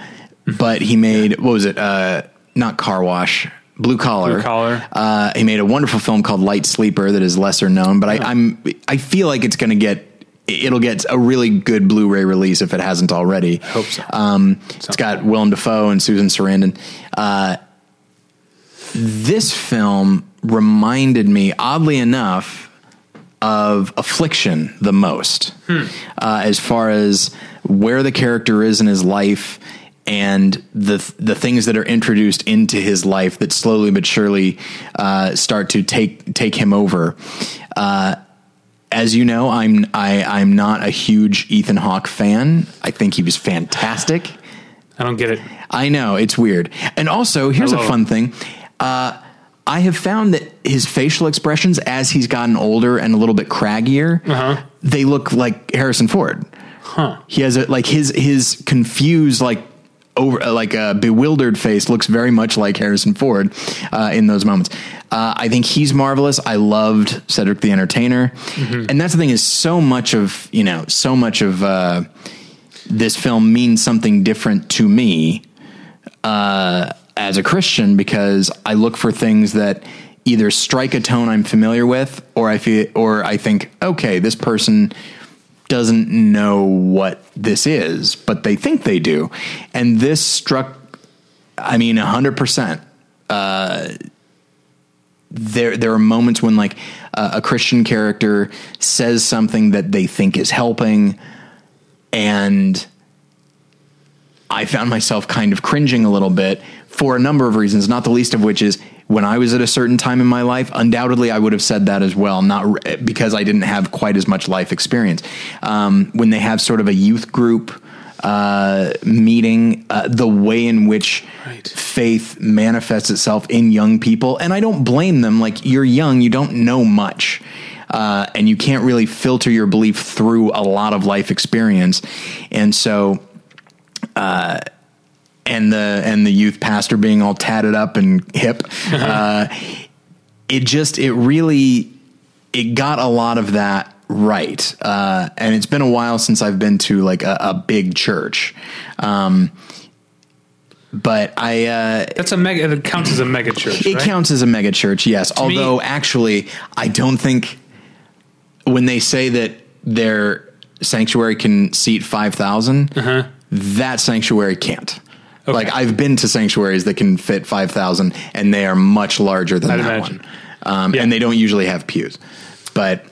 but he made what was it? Uh, not Car Wash. Blue Collar. Blue Collar. Uh, he made a wonderful film called Light Sleeper that is lesser known, but I, I'm I feel like it's going to get it'll get a really good Blu-ray release if it hasn't already. I hope so. Um, it's got Willem Dafoe and Susan Sarandon. Uh, this film reminded me, oddly enough, of Affliction the most, uh, as far as where the character is in his life and the the things that are introduced into his life that slowly but surely uh, start to take take him over. Uh, as you know, I'm I, I'm not a huge Ethan Hawke fan. I think he was fantastic. I don't get it. I know it's weird. And also, here's a fun thing. Uh, I have found that his facial expressions, as he's gotten older and a little bit craggier, Uh-huh. they look like Harrison Ford. Huh. He has a like his his confused like over uh, like a bewildered face looks very much like Harrison Ford uh, in those moments. Uh, I think he's marvelous. I loved Cedric the Entertainer, and that's the thing is so much of you know so much of uh, this film means something different to me uh, as a Christian because I look for things that either strike a tone I'm familiar with, or I feel, or I think, okay, this person doesn't know what this is, but they think they do, and this struck. I mean, hundred percent. Uh, there, there are moments when like uh, a Christian character says something that they think is helping, and I found myself kind of cringing a little bit for a number of reasons, not the least of which is when I was at a certain time in my life, undoubtedly I would have said that as well, not because I didn't have quite as much life experience. Um, when they have sort of a youth group uh, meeting, uh, the way in which Right. faith manifests itself in young people, and I don't blame them. Like you're young, you don't know much. Uh, and you can't really filter your belief through a lot of life experience, and so and the and the youth pastor being all tatted up and hip. [LAUGHS] uh, it just it really it got a lot of that right, uh, and it's been a while since I've been to like a, a big church. Um, but I uh, That's a mega. It counts as a mega church. it right? counts as a mega church, yes. me- Although actually, I don't think when they say that their sanctuary can seat five that sanctuary can't. Okay. Like I've been to sanctuaries that can fit five thousand, and they are much larger than I'd that imagine. one. Um, Yeah. And they don't usually have pews, but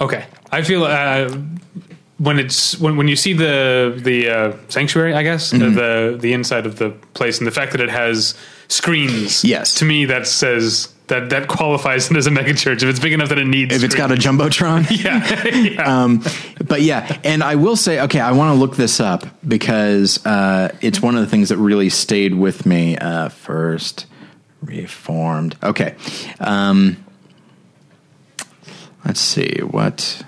Okay, I feel uh, when it's when when you see the the uh, sanctuary, I guess Mm-hmm. the the inside of the place, and the fact that it has screens. Yes. to me that says that that qualifies it [LAUGHS] as a mega church if it's big enough that it needs. if it's got a jumbotron, [LAUGHS] yeah, yeah. [LAUGHS] um, but yeah, and I will say, okay, I want to look this up because uh, it's one of the things that really stayed with me. Uh, first reformed, okay. Um, let's see what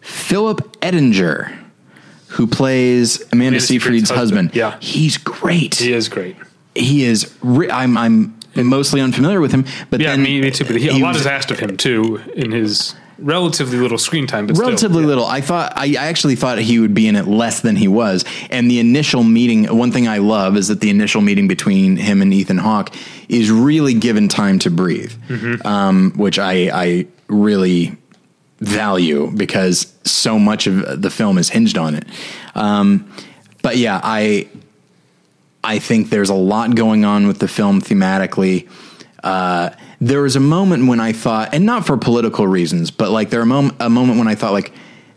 Philip Ettinger, who plays Amanda, Amanda Seyfried's Seyfried's husband. husband, yeah. he's great. he is great. He is. Re- I'm. I'm mostly unfamiliar with him, but Yeah, then me, me too. But he, a he lot was- is asked of him too in his relatively little screen time. But relatively still, yeah. little. I thought I I actually thought he would be in it less than he was. And the initial meeting, one thing I love is that the initial meeting between him and Ethan Hawke is really given time to breathe, Mm-hmm. um, which I I really value because so much of the film is hinged on it. Um, but yeah, I I think there's a lot going on with the film thematically. Uh, there was a moment when I thought, and not for political reasons, but like there a moment a moment when I thought like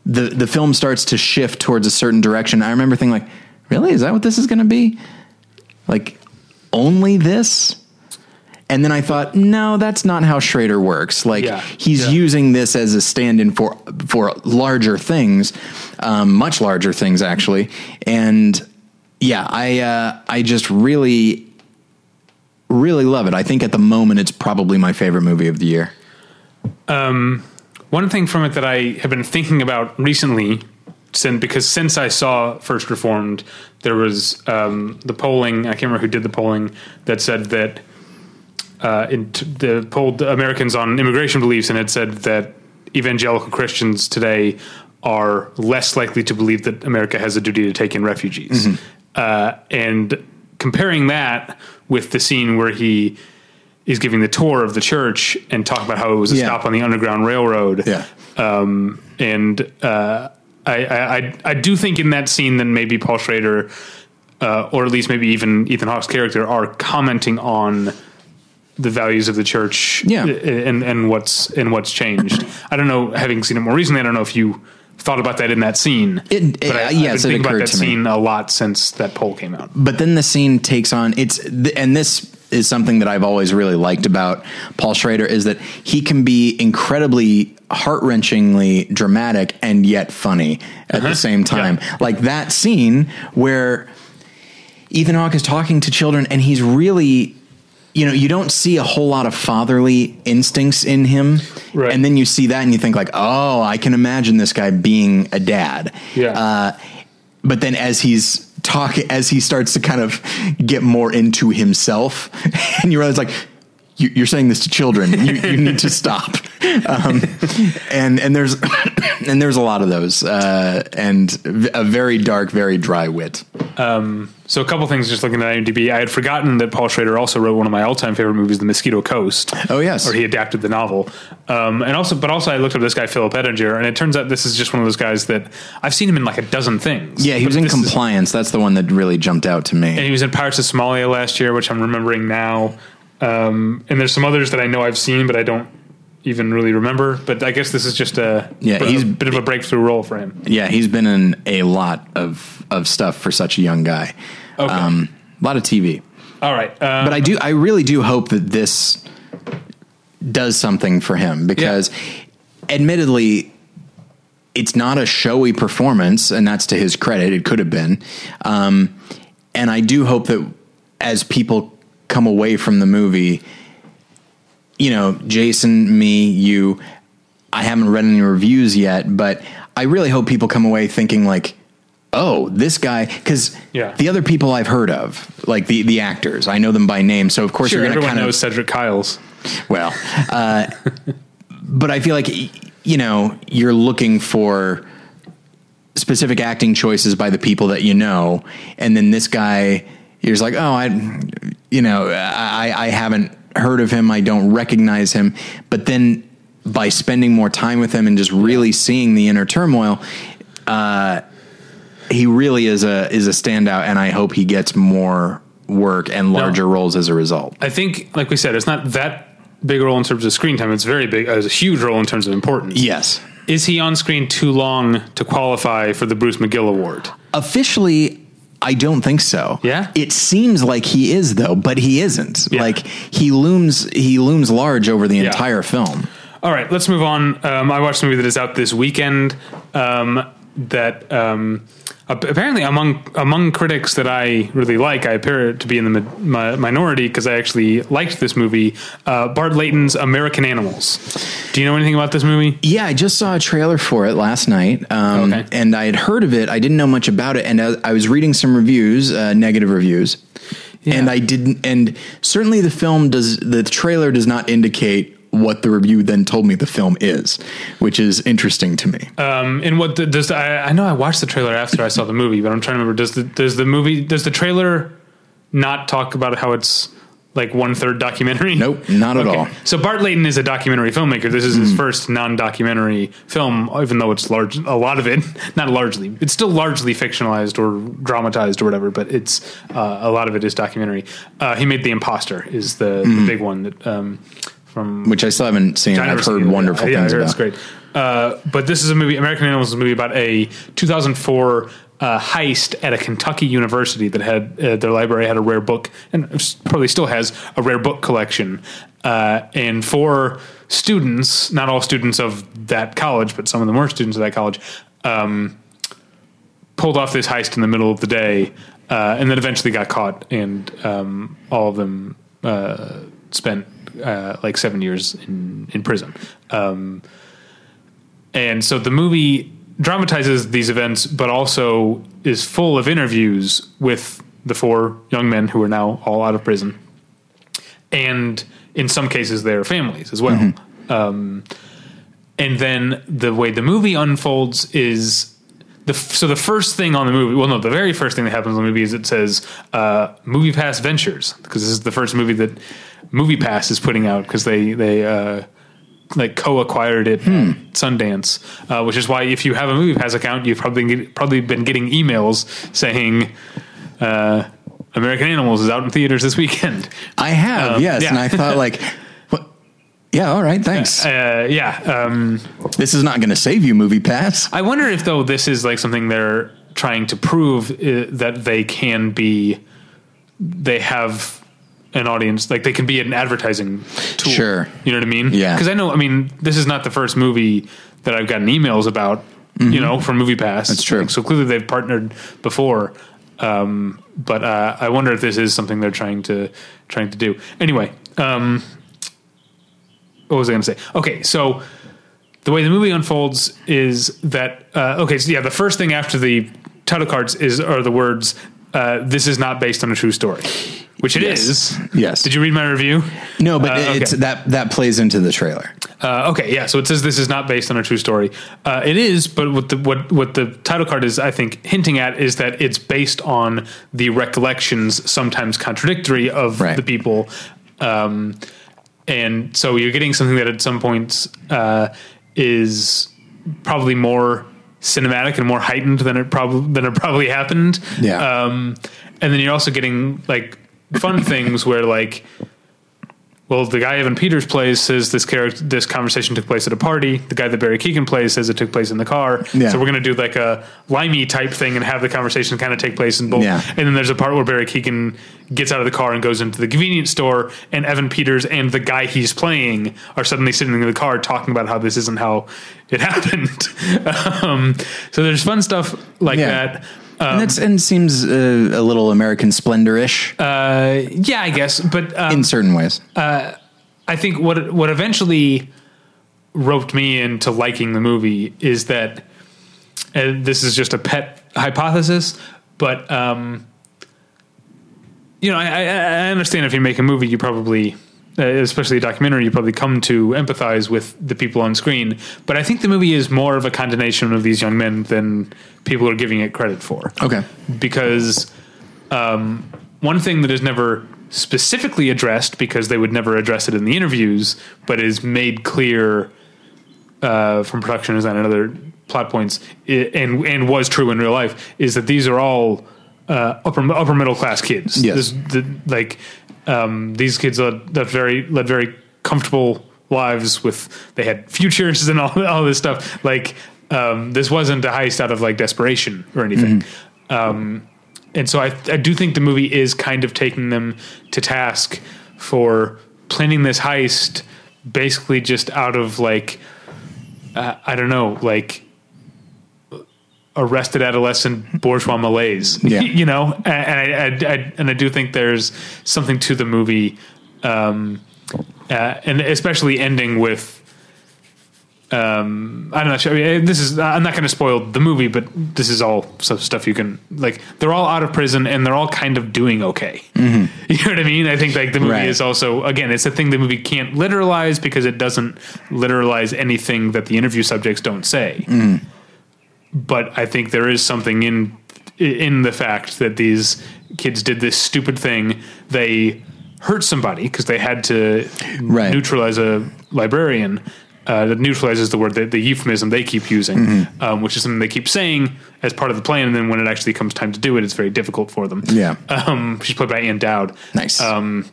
the the film starts to shift towards a certain direction. I remember thinking like, really, is that what this is going to be? Like only this? And then I thought, no, that's not how Schrader works. Like Yeah. he's Yeah. using this as a stand-in for for larger things, um, much larger things actually. And yeah, I uh, I just really really love it. I think at the moment it's probably my favorite movie of the year. One thing from it that I have been thinking about recently, since because since I saw First Reformed, there was um, the polling. I can't remember who did the polling that said that uh, t- the polled Americans on immigration beliefs, and it said that evangelical Christians today are less likely to believe that America has a duty to take in refugees. Uh, and comparing that with the scene where he is giving the tour of the church and talk about how it was a Yeah. stop on the Underground Railroad. Yeah. Um, and uh, I, I, I, I do think in that scene that maybe Paul Schrader, uh, or at least maybe even Ethan Hawke's character, are commenting on the values of the church Yeah. and, and what's and what's changed. [CLEARS THROAT] I don't know, having seen it more recently, I don't know if you thought about that in that scene. It- but I, uh, I've yes, been it thinking about occurred that to me. scene a lot since that poll came out. but then the scene takes on it's th- and this is something that I've always really liked about Paul Schrader is that he can be incredibly heart-wrenchingly dramatic and yet funny at the same time. Like that scene where Ethan Hawke is talking to children and he's really you know, you don't see a whole lot of fatherly instincts in him. Right. And then you see that and you think like, "Oh, I can imagine this guy being a dad." Yeah. Uh, but then as he's talking as he starts to kind of get more into himself [LAUGHS] and you realize like you, you're saying this to children. You, you [LAUGHS] need to stop. Um, and and there's [COUGHS] and there's a lot of those, uh, and a very dark, very dry wit. So a couple things just looking at IMDb. I had forgotten that Paul Schrader also wrote one of my all-time favorite movies, The Mosquito Coast. Oh, yes. or he adapted the novel. Um, and also, but also I looked up this guy Philip Ettinger, and it turns out this is just one of those guys that I've seen him in like a dozen things. Yeah, he was in this is- compliance. That's the one that really jumped out to me. and he was in Pirates of Somalia last year, which I'm remembering now. Um, and there's some others that I know I've seen, but I don't even really remember. But I guess this is just a Yeah, a he's- bit of a breakthrough role for him. Yeah, he's been in a lot of of stuff for such a young guy. Okay. Um, a lot of TV. All right, um, But I do I really do hope that this does something for him because admittedly it's not a showy performance and that's to his credit it could have been um, and i do hope that as people come away from the movie you know jason me you i haven't read any reviews yet but i really hope people come away thinking like oh this guy because Yeah. the other people i've heard of like the the actors i know them by name so of course sure, you're gonna kind knows of Cedric Kyles. well, uh, [LAUGHS] but I feel like you know you're looking for specific acting choices by the people that you know, and then this guy, you're just like, oh, I, you know, I, I haven't heard of him, I don't recognize him, but then by spending more time with him and just really seeing the inner turmoil, uh, he really is a is a standout, and I hope he gets more work and larger roles as a result. I think, like we said, it's not that big a role in terms of screen time. It's very big. It's a huge role in terms of importance. Yes. Is he on screen too long to qualify for the Bruce McGill Award? Officially, I don't think so. Yeah? It seems like he is though, but he isn't. Yeah. Like he looms he looms large over the entire film. All right, let's move on. Um, I watched a movie that is out this weekend. Um, that um, apparently among among critics that I really like, I appear to be in the mi- mi- minority because I actually liked this movie. Uh, Bart Layton's American Animals. Do you know anything about this movie? Yeah, I just saw a trailer for it last night, um, Okay. and I had heard of it. I didn't know much about it, and I, I was reading some reviews, uh, negative reviews, and I didn't. And certainly, the film does. The trailer does not indicate what the review then told me the film is, which is interesting to me. Um, and what the, does the, I, I know I watched the trailer after I saw the movie, but I'm trying to remember. Does the does the movie does the trailer not talk about how it's like one third documentary? Nope, not at all. So Bart Layton is a documentary filmmaker. This is his first non-documentary film, even though it's large. A lot of it, [LAUGHS] not largely, it's still largely fictionalized or dramatized or whatever. But it's uh, a lot of it is documentary. Uh, he made The Imposter is the, the big one that um, from which I still haven't seen. I've heard wonderful yeah, things heard about. It's great. Uh, but this is a movie. American Animals is a movie about a 2004 uh, heist at a Kentucky university that had uh, their library had a rare book and probably still has a rare book collection. Uh, and four students, not all students of that college, but some of them were students of that college, um, pulled off this heist in the middle of the day, uh, and then eventually got caught, and um, all of them uh, spent uh, like seven years in in prison. Um, and so the movie dramatizes these events, but also is full of interviews with the four young men who are now all out of prison, and in some cases their families as well. Um, and then the way the movie unfolds is the so the first thing on the movie. Well, no, the very first thing that happens in the movie is it says uh, "MoviePass Ventures" because this is the first movie that MoviePass is putting out because they they. Uh, like co-acquired it at Sundance, uh, which is why if you have a MoviePass account, you've probably get, probably been getting emails saying uh, American Animals is out in theaters this weekend. I have, Um, yes, yeah. and I thought like, what? Yeah, all right, thanks. Uh, yeah, um, this is not going to save you, MoviePass. I wonder if though this is like something they're trying to prove uh, that they can be, they have an audience, like they can be an advertising tool. Sure. you know what I mean? Yeah. because I know. I mean, this is not the first movie that I've gotten emails about. You know, from MoviePass. Mm-hmm. That's true. Like, so clearly they've partnered before. Um, but uh, I wonder if this is something they're trying to trying to do. Anyway, um, what was I going to say? Okay, so the way the movie unfolds is that uh, okay, so yeah, the first thing after the title cards is are the words uh, "This is not based on a true story." Which it Yes. is. Yes. Did you read my review? No, but Uh, okay. that that plays into the trailer. Uh, okay, yeah. So it says this is not based on a true story. Uh, it is, but what the what what the title card is, I think, hinting at is that it's based on the recollections, sometimes contradictory, of Right. the people. Um, and so you're getting something that at some points uh, is probably more cinematic and more heightened than it probably than it probably happened. Yeah. Um, and then you're also getting like fun things where like well, the guy Evan Peters plays says this character, this conversation took place at a party. The guy that Barry Keoghan plays says it took place in the car. Yeah. So we're going to do like a limey type thing and have the conversation kind of take place in both. Yeah. And then there's a part where Barry Keoghan gets out of the car and goes into the convenience store, and Evan Peters and the guy he's playing are suddenly sitting in the car talking about how this isn't how it [LAUGHS] happened. [LAUGHS] um, so there's fun stuff like Yeah. that. Um, and, that's, and it seems uh, a little American Splendor-ish uh, yeah, I guess, but um, in certain ways. I think what what eventually roped me into liking the movie is that and this is just a pet hypothesis, but um, you know, I, I, I understand if you make a movie, you probably, uh, especially a documentary, you probably come to empathize with the people on screen. But I think the movie is more of a condemnation of these young men than people are giving it credit for okay. because um, one thing that is never specifically addressed because they would never address it in the interviews, but is made clear uh, from production design and other plot points, i and and was true in real life, is that these are all uh, upper upper middle class kids. Yes. This, the, like um, these kids led, led very led very comfortable lives with they had futures and all all this stuff. Like um, this wasn't a heist out of like desperation or anything. Um, and so I, I do think the movie is kind of taking them to task for planning this heist basically just out of like uh, I don't know like arrested adolescent bourgeois malaise Yeah. [LAUGHS] you know and, and I, I, I and I do think there's something to the movie um, uh, and especially ending with um, I'm not sure. I mean, this is I'm not going to spoil the movie, but this is all stuff you can like. They're all out of prison and they're all kind of doing okay. [LAUGHS] You know what I mean? I think like the movie Right. is also again, it's a thing the movie can't literalize because it doesn't literalize anything that the interview subjects don't say. But I think there is something in in the fact that these kids did this stupid thing. They hurt somebody because they had to Right. neutralize a librarian. Uh, that neutralizes the word, the, the euphemism they keep using, Mm-hmm. um, which is something they keep saying as part of the plan. And then when it actually comes time to do it, it's very difficult for them. Yeah. Um, she's played by Ann Dowd. Nice. Um,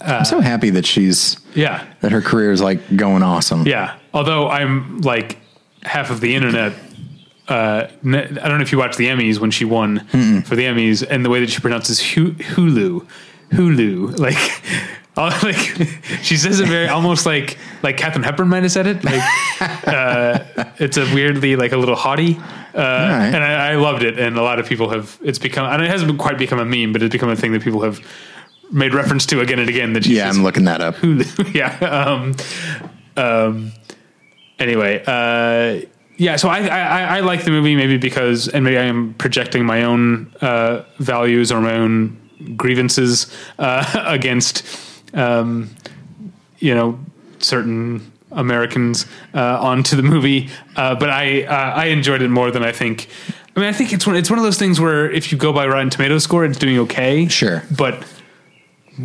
I'm so happy that she's yeah. that her career is like going awesome. Yeah. Although I'm like half of the internet. Uh, I don't know if you watched the Emmys when she won for the Emmys, and the way that she pronounces Hu- Hulu, Hulu, [LAUGHS] like, like [LAUGHS] she says it very almost like like Katharine Hepburn might have said it. Like, [LAUGHS] uh, it's a weirdly like a little haughty, uh, right. and I, I loved it. And a lot of people have. It's become, and it hasn't quite become a meme, but it's become a thing that people have made reference to again and again. That Yeah, says I'm looking that up. Hulu. yeah. Um, um, anyway, uh, yeah. So I, I, I like the movie maybe because, and maybe I am projecting my own uh, values or my own grievances uh, [LAUGHS] against, um, you know, certain Americans uh, onto the movie. Uh, but I, uh, I enjoyed it more than I think. I mean, I think it's one. It's one of those things where if you go by Rotten Tomatoes score, it's doing okay. Sure. but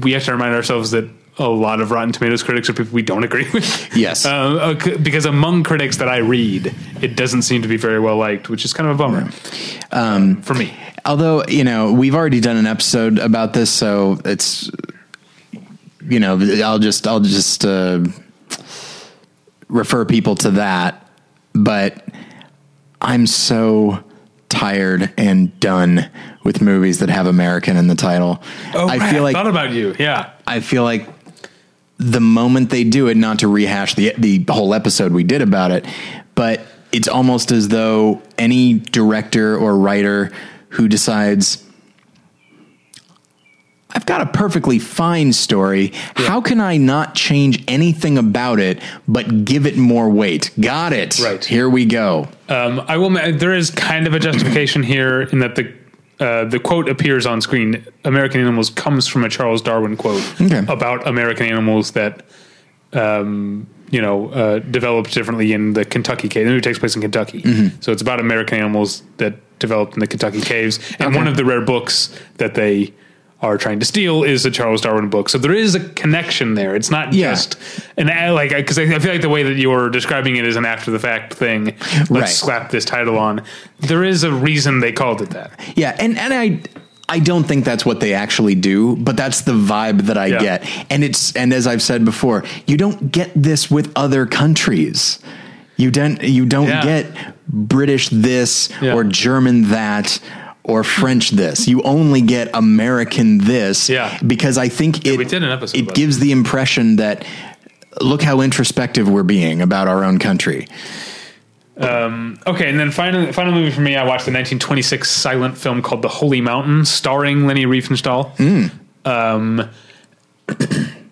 we have to remind ourselves that a lot of Rotten Tomatoes critics are people we don't agree [LAUGHS] with. Yes. Uh, uh, because among critics that I read, it doesn't seem to be very well liked, which is kind of a bummer um, for me. Although you know we've already done an episode about this, so it's you know I'll just I'll just uh, refer people to that. But I'm so tired and done with movies that have American in the title. Oh, I feel like thought about you. Yeah. I feel like the moment they do it, not to rehash the the whole episode we did about it, but it's almost as though any director or writer who decides I've got a perfectly fine story. How can I not change anything about it but give it more weight? Got it. Right. Here we go. Um, I will. There is kind of a justification here in that the uh, the quote appears on screen. American Animals comes from a Charles Darwin quote Okay. about American animals that, um, you know, uh, developed differently in the Kentucky cave. Movie takes place in Kentucky, Mm-hmm. so it's about American animals that developed in the Kentucky caves. And Okay. one of the rare books that they are trying to steal is a Charles Darwin book. So there is a connection there. It's not Yeah. just an like because I, I feel like the way that you're describing it is an after the fact thing. Let's Right. slap this title on. There is a reason they called it that. Yeah, and and I I don't think that's what they actually do, but that's the vibe that I Yeah. get. And it's and as I've said before, you don't get this with other countries. You don't you don't Yeah. get British this or German that or French this. You only get American this Yeah. because I think it we did an episode it about gives the impression that look how introspective we're being about our own country. Okay, and then final final movie for me, I watched the 1926 silent film called The Holy Mountain, starring Leni Riefenstahl. Um, [CLEARS THROAT]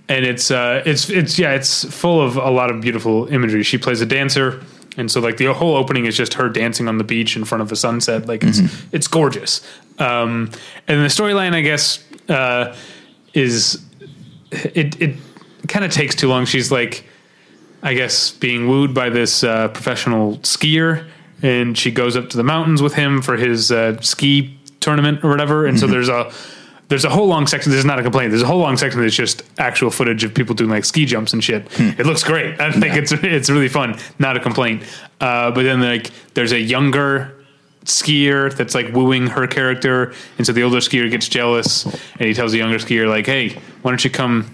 and it's uh, it's it's yeah, it's full of a lot of beautiful imagery. She plays a dancer, and so like the whole opening is just her dancing on the beach in front of a sunset. Like it's it's gorgeous. Um, and the storyline, I guess, uh, is it it kind of takes too long. She's like. I guess, being wooed by this uh, professional skier, and she goes up to the mountains with him for his uh, ski tournament or whatever. And so there's a there's a whole long section. This is not a complaint. There's a whole long section that's just actual footage of people doing like ski jumps and shit. It looks great. I think it's it's really fun. Not a complaint. Uh, but then like there's a younger skier that's like wooing her character, and so the older skier gets jealous, and he tells the younger skier like, "Hey, why don't you come?"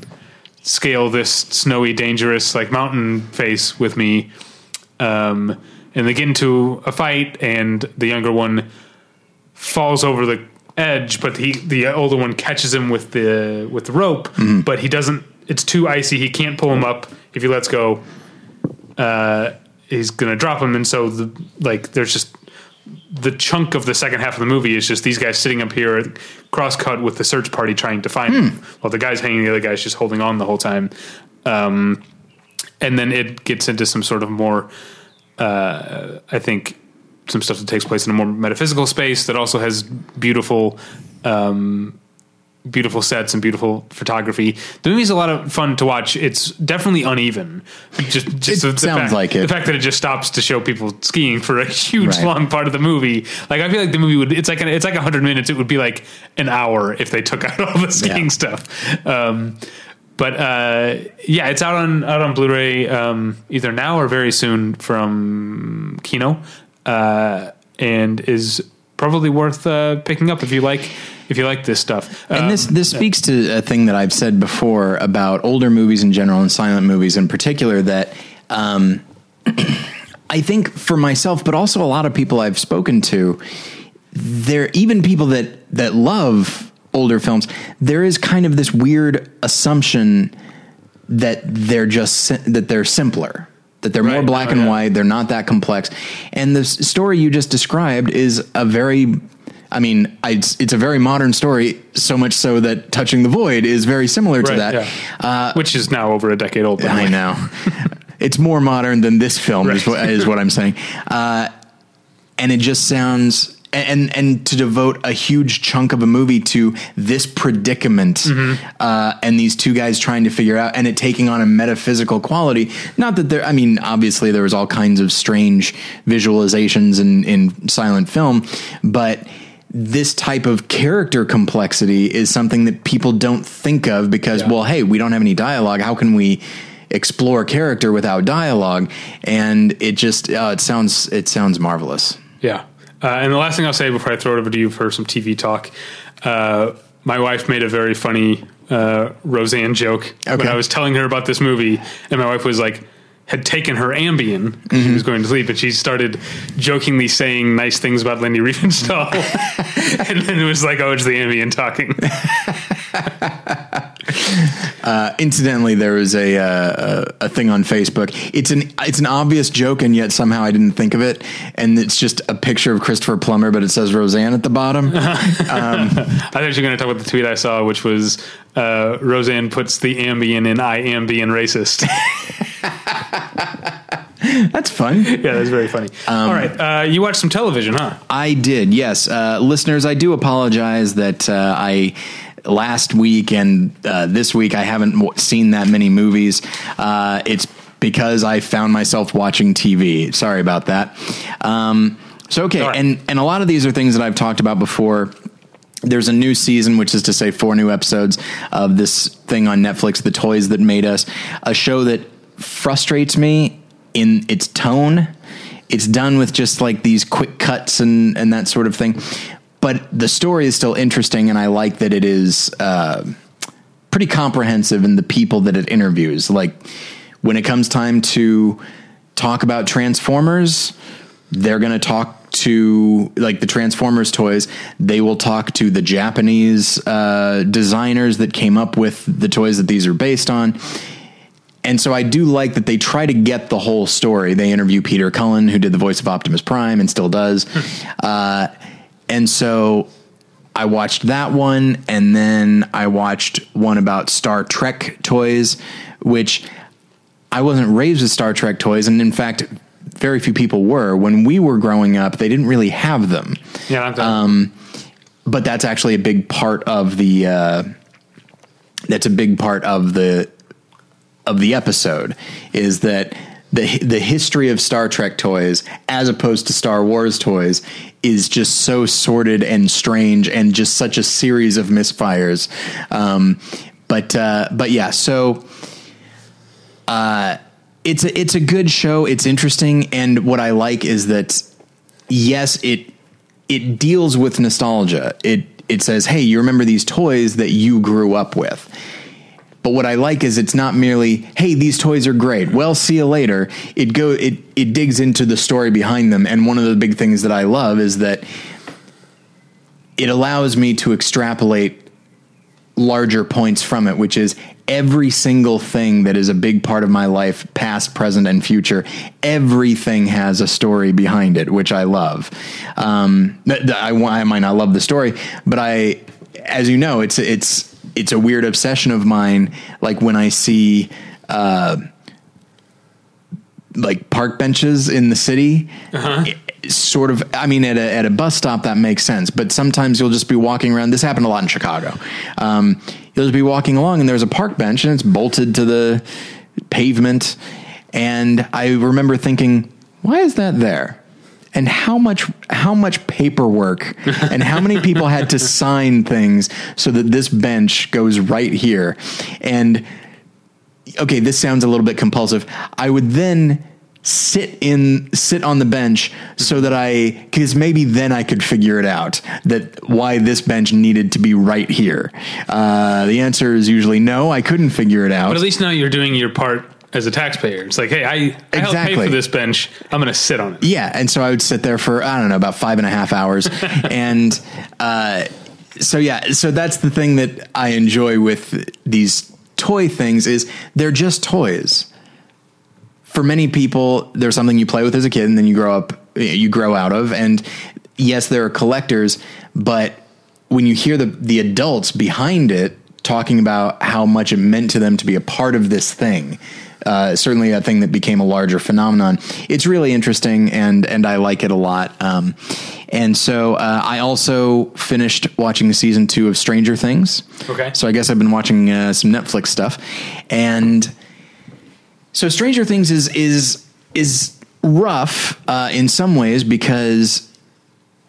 scale this snowy, dangerous like mountain face with me. Um, and they get into a fight, and the younger one falls over the edge, but he the older one catches him with the with the rope, but he doesn't. It's too icy. He can't pull him up. If he lets go, uh, he's gonna drop him. And so the like, there's just the chunk of the second half of the movie is just these guys sitting up here cross cut with the search party trying to find him while the guy's hanging the other guy's just holding on the whole time um, and then it gets into some sort of more uh, i think some stuff that takes place in a more metaphysical space that also has beautiful um, beautiful sets and beautiful photography. The movie's a lot of fun to watch. It's definitely uneven. Just, just It sounds fact, like it. The fact that it just stops to show people skiing for a [LAUGHS] huge Right. long part of the movie. Like I feel like the movie would. It's like an, it's like hundred minutes. It would be like an hour if they took [LAUGHS] out all the skiing Yeah. stuff. Um, but uh, yeah, it's out on out on Blu-ray um, either now or very soon from Kino, uh, and is probably worth uh, picking up if you like if you like this stuff. And Um, this this speaks to a thing that I've said before about older movies in general and silent movies in particular. That um, [CLEARS THROAT] I think for myself, but also a lot of people I've spoken to, there even people that that love older films, there is kind of this weird assumption that they're just that they're simpler. That they're more black Oh, and yeah. white, they're not that complex. And the story you just described is a very, I mean, I, it's, it's a very modern story, so much so that Touching the Void is very similar to that. yeah. which is now over a decade old. I way. know. [LAUGHS] it's more modern than this film is, what, is what I'm saying. Uh, and it just sounds and and to devote a huge chunk of a movie to this predicament Mm-hmm. uh, and these two guys trying to figure out and it taking on a metaphysical quality. Not that there, I mean, obviously there was all kinds of strange visualizations in in silent film, but this type of character complexity is something that people don't think of because, Yeah. well, hey, we don't have any dialogue. How can we explore character without dialogue? And it just uh, it sounds it sounds marvelous. Yeah. Uh, and the last thing I'll say before I throw it over to you for some TV talk, uh, my wife made a very funny uh, Roseanne joke when I was telling her about this movie, and my wife was like, had taken her Ambien. Mm-hmm. She was going to sleep, and she started jokingly saying nice things about Leni Riefenstahl, [LAUGHS] [LAUGHS] and then it was like, "Oh, it's the Ambien talking." [LAUGHS] Uh, incidentally, there was a, uh, a a thing on Facebook. It's an it's an obvious joke, and yet somehow I didn't think of it. And it's just a picture of Christopher Plummer, but it says Roseanne at the bottom. [LAUGHS] I thought you were going to talk about the tweet I saw, which was uh, Roseanne puts the Ambien in "I am being racist." [LAUGHS] That's fun. Yeah, that's very funny. All right, uh, you watched some television, huh? I did, yes. Uh, listeners, I do apologize that uh, I last week and uh, this week I haven't w- seen that many movies. Uh, it's because I found myself watching TV. Sorry about that. Um, so okay, right. and and a lot of these are things that I've talked about before. There's a new season, which is to say, four new episodes of this thing on Netflix, The Toys That Made Us, a show that frustrates me in its tone. It's done with just like these quick cuts and, and that sort of thing. But the story is still interesting, and I like that it is uh, pretty comprehensive in the people that it interviews. Like when it comes time to talk about Transformers, they're going to talk to like the Transformers toys. They will talk to the Japanese uh, designers that came up with the toys that these are based on. And so I do like that they try to get the whole story. They interview Peter Cullen, who did the voice of Optimus Prime and still does. uh, and so I watched that one, and then I watched one about Star Trek toys, which I wasn't raised with Star Trek toys, and in fact, very few people were. When we were growing up, they didn't really have them Yeah, done. but that's actually a big part of the uh, that's a big part of the of the episode is that the the history of Star Trek toys as opposed to Star Wars toys is just so sordid and strange and just such a series of misfires. Um, but uh, but yeah, so uh, it's a it's a good show. It's interesting, and what I like is that yes, it it deals with nostalgia. It it says, "Hey, you remember these toys that you grew up with." But what I like is it's not merely, "Hey, these toys are great. Well, see you later." It go it it digs into the story behind them, and one of the big things that I love is that it allows me to extrapolate larger points from it, which is every single thing that is a big part of my life, past, present, and future, everything has a story behind it, which I love. Um, I, I might not love the story, but I, as you know, it's it's it's a weird obsession of mine. Like when I see. Uh, like park benches in the city. It- Sort of, I mean, at a, at a bus stop, that makes sense. But sometimes you'll just be walking around. This happened a lot in Chicago. Um, you'll just be walking along, and there's a park bench, and it's bolted to the pavement. And I remember thinking, why is that there? And how much how much paperwork [LAUGHS] and how many people had to sign things so that this bench goes right here? And okay, this sounds a little bit compulsive. I would then sit in sit on the bench so that I because maybe then I could figure it out that why this bench needed to be right here. Uh, the answer is usually no. I couldn't figure it out. but at least now you're doing your part as a taxpayer. It's like, hey, I, I helped pay Exactly. for this bench. I'm going to sit on it. Yeah, and so I would sit there for I don't know about five and a half hours, [LAUGHS] and uh, so yeah, so that's the thing that I enjoy with these toy things is they're just toys. For many people, they're something you play with as a kid, and then you grow up, you grow out of. And yes, there are collectors, but when you hear the the adults behind it talking about how much it meant to them to be a part of this thing, uh, certainly a thing that became a larger phenomenon. It's really interesting, and and I like it a lot. Um, and so uh, I also finished watching season two of Stranger Things. Okay. So I guess I've been watching uh, some Netflix stuff, and so Stranger Things is is is rough uh, in some ways because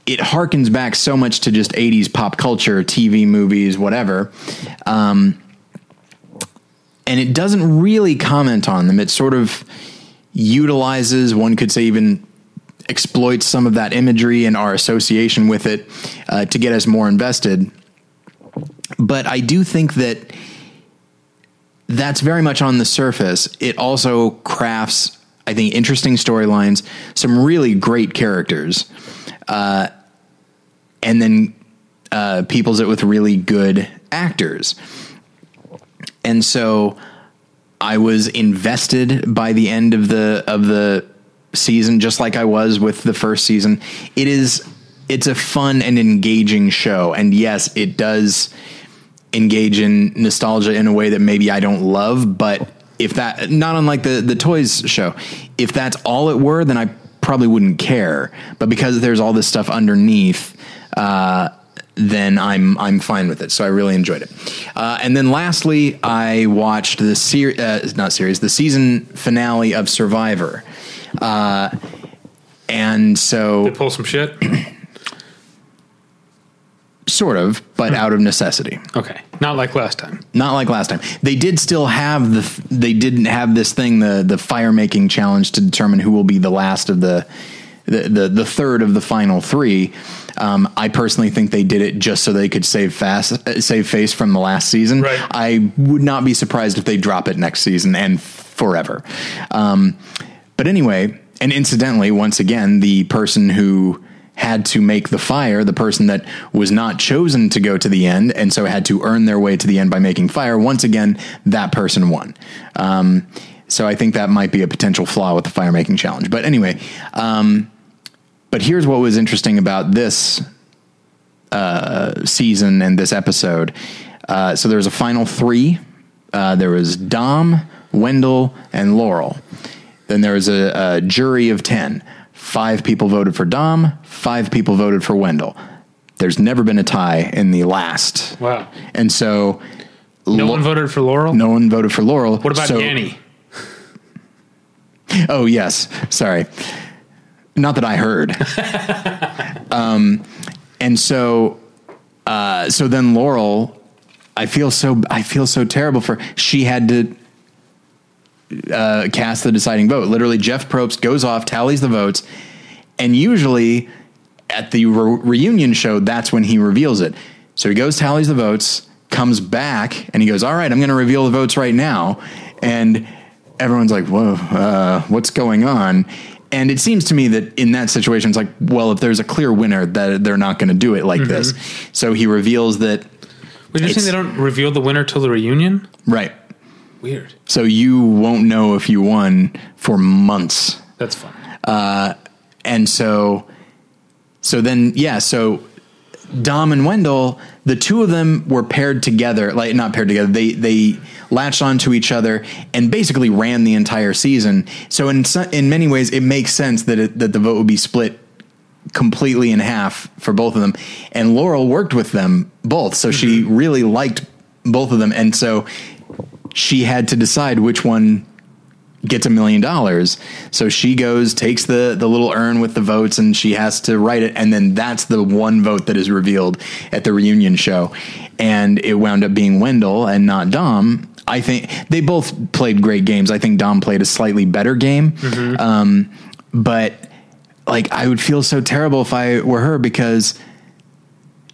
it harkens back so much to just 80s pop culture, TV, movies, whatever. Um, and it doesn't really comment on them. It sort of utilizes, one could say, even exploits some of that imagery and our association with it uh, to get us more invested. But I do think that that's very much on the surface. It also crafts, I think, interesting storylines, some really great characters, uh, and then uh, peoples it with really good actors. And so I was invested by the end of the of the season, just like I was with the first season. It is it's a fun and engaging show, and yes, it does engage in nostalgia in a way that maybe I don't love, but if that not unlike the the toys show, if that's all it were, then I probably wouldn't care. But because there's all this stuff underneath, uh, then I'm I'm fine with it. So I really enjoyed it. Uh, and then lastly, I watched the series, uh, not series, the season finale of Survivor. Uh, and so They pull some shit. [CLEARS THROAT] sort of, but out of necessity. Okay, not like last time. Not like last time. They did still have the. They didn't have this thing, the the fire making challenge to determine who will be the last of the, the the, the third of the final three. Um, I personally think they did it just so they could save fast, uh, save face from the last season. Right. I would not be surprised if they drop it next season and forever. Um, but anyway, and incidentally, once again, the person who had to make the fire, the person that was not chosen to go to the end, and so had to earn their way to the end by making fire, once again, that person won. Um, so I think that might be a potential flaw with the fire making challenge. But anyway, um, but here's what was interesting about this uh, season and this episode. Uh, so there was a final three. Uh, there was Dom, Wendell, and Laurel. Then there was a, a jury of 10. Five people voted for Dom, five people voted for Wendell. There's never been a tie in the last. Wow. And so No one voted for Laurel. no one voted for Laurel. What about so, Annie? [LAUGHS] Oh, yes. Sorry. Not that I heard. [LAUGHS] um, and so, uh, so then Laurel, I feel so, I feel so terrible for, she had to, uh, cast the deciding vote. Literally, Jeff Probst goes off, tallies the votes, and usually at the re- reunion show, that's when he reveals it. So he goes, tallies the votes, comes back, and he goes, "All right, I'm going to reveal the votes right now." And everyone's like, "Whoa, uh, what's going on?" And it seems to me that in that situation, it's like, well, if there's a clear winner, that they're not going to do it like mm-hmm. this. So he reveals that, Wait, you're saying they don't reveal the winner till the reunion? right. Weird. So you won't know if you won for months. That's fun. Uh, and so so then yeah so dom and wendell the two of them were paired together like not paired together they they latched onto each other and basically ran the entire season. So in so- in many ways it makes sense that it, that the vote would be split completely in half for both of them. And laurel worked with them both so she mm-hmm. really liked both of them. And so she had to decide which one gets a million dollars. So she goes, takes the the little urn with the votes, and she has to write it, and then that's the one vote that is revealed at the reunion show, and it wound up being Wendell and not Dom. I think they both played great games. I think Dom played a slightly better game, um, but like I would feel so terrible if I were her because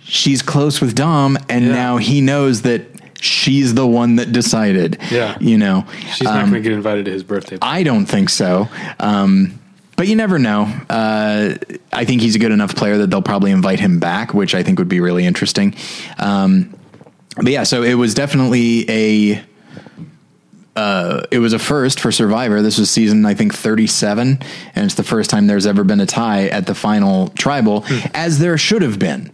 she's close with Dom, and Yeah. now he knows that. She's the one that decided. Yeah. You know, She's not going to get invited to his birthday. Party. I don't think so. Um, but you never know. Uh, I think he's a good enough player that they'll probably invite him back, which I think would be really interesting. Um, but yeah, so it was definitely a. Uh, it was a first for Survivor. This was season, I think, 37, and it's the first time there's ever been a tie at the final tribal, as there should have been.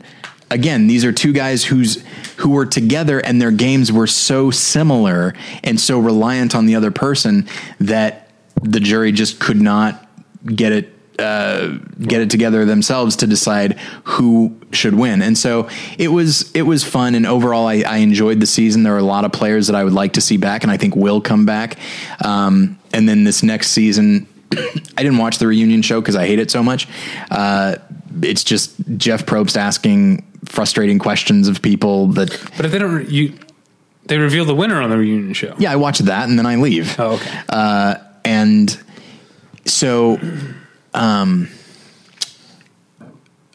Again, these are two guys who's who were together, and their games were so similar and so reliant on the other person that the jury just could not get it uh, get it together themselves to decide who should win. And so it was it was fun, and overall, I, I enjoyed the season. There are a lot of players that I would like to see back, and I think will come back. Um, and then this next season, [CLEARS THROAT] I didn't watch the reunion show because I hate it so much. Uh, it's just Jeff Probst asking frustrating questions of people that. But if they don't, you they reveal the winner on the reunion show. Yeah, I watch that and then I leave. Oh, okay. Uh, and so, um,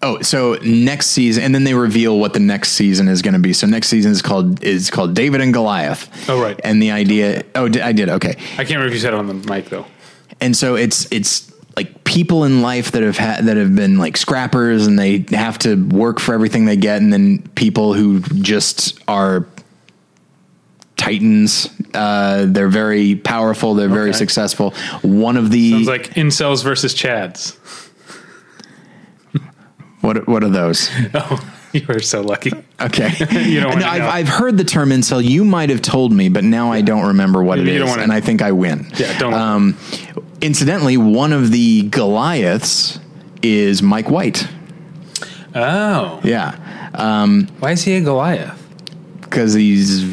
oh, so next season, and then they reveal what the next season is going to be. So next season is called is called David and Goliath. Oh, right. And the idea, oh, I did okay. I can't remember if you said it on the mic though. And so it's it's people in life that have had that have been like scrappers and they have to work for everything they get, and then people who just are titans. Uh, they're very powerful. They're very successful. One of the Sounds like incels versus chads. what what are those? [LAUGHS] Oh, You are so lucky. Okay. [LAUGHS] You don't I've, know. I've heard the term incel. You might have told me, but now I don't remember what You it is, and. I think I win. Yeah, don't. Um, incidentally, one of the Goliaths is Mike White. oh, Yeah. Um, why is he a Goliath? because he's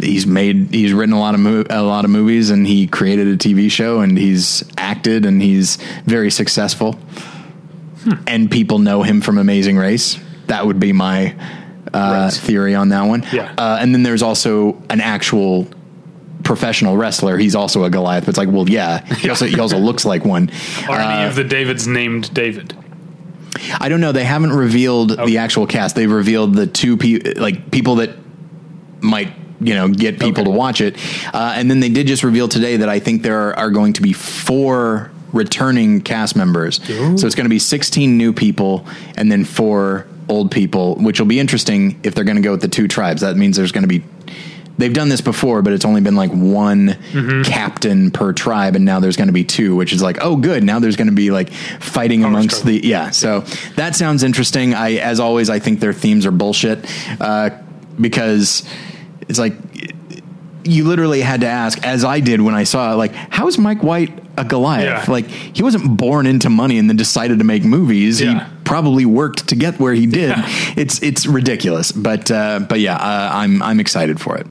he's made he's written a lot of mo- a lot of movies and he created a TV show and he's acted and he's very successful and people know him from Amazing Race. That would be my uh, Right. theory on that one. Yeah. Uh, and then there's also an actual professional wrestler. He's also a Goliath. But it's like, well, yeah, he also he also looks like one. [LAUGHS] Are any Uh, of the Davids named David? I don't know. They haven't revealed the actual cast. They've revealed the two pe- like people that might you know get people Okay. to watch it, uh, and then they did just reveal today that I think there are, are going to be four returning cast members. So it's going to be sixteen new people and then four old people, which will be interesting if they're going to go with the two tribes. That means there's going to be. They've done this before, but it's only been like one captain per tribe, and now there's going to be two, which is like, oh, good. Now there's going to be like fighting amongst struggle. the yeah. So that sounds interesting. I, as always, I think their themes are bullshit uh, because it's like you literally had to ask, as I did when I saw it, like, how is Mike White a Goliath? Yeah. Like, he wasn't born into money and then decided to make movies. Yeah. He probably worked to get where he did. Yeah. It's it's ridiculous, but uh, but yeah, uh, I'm I'm excited for it.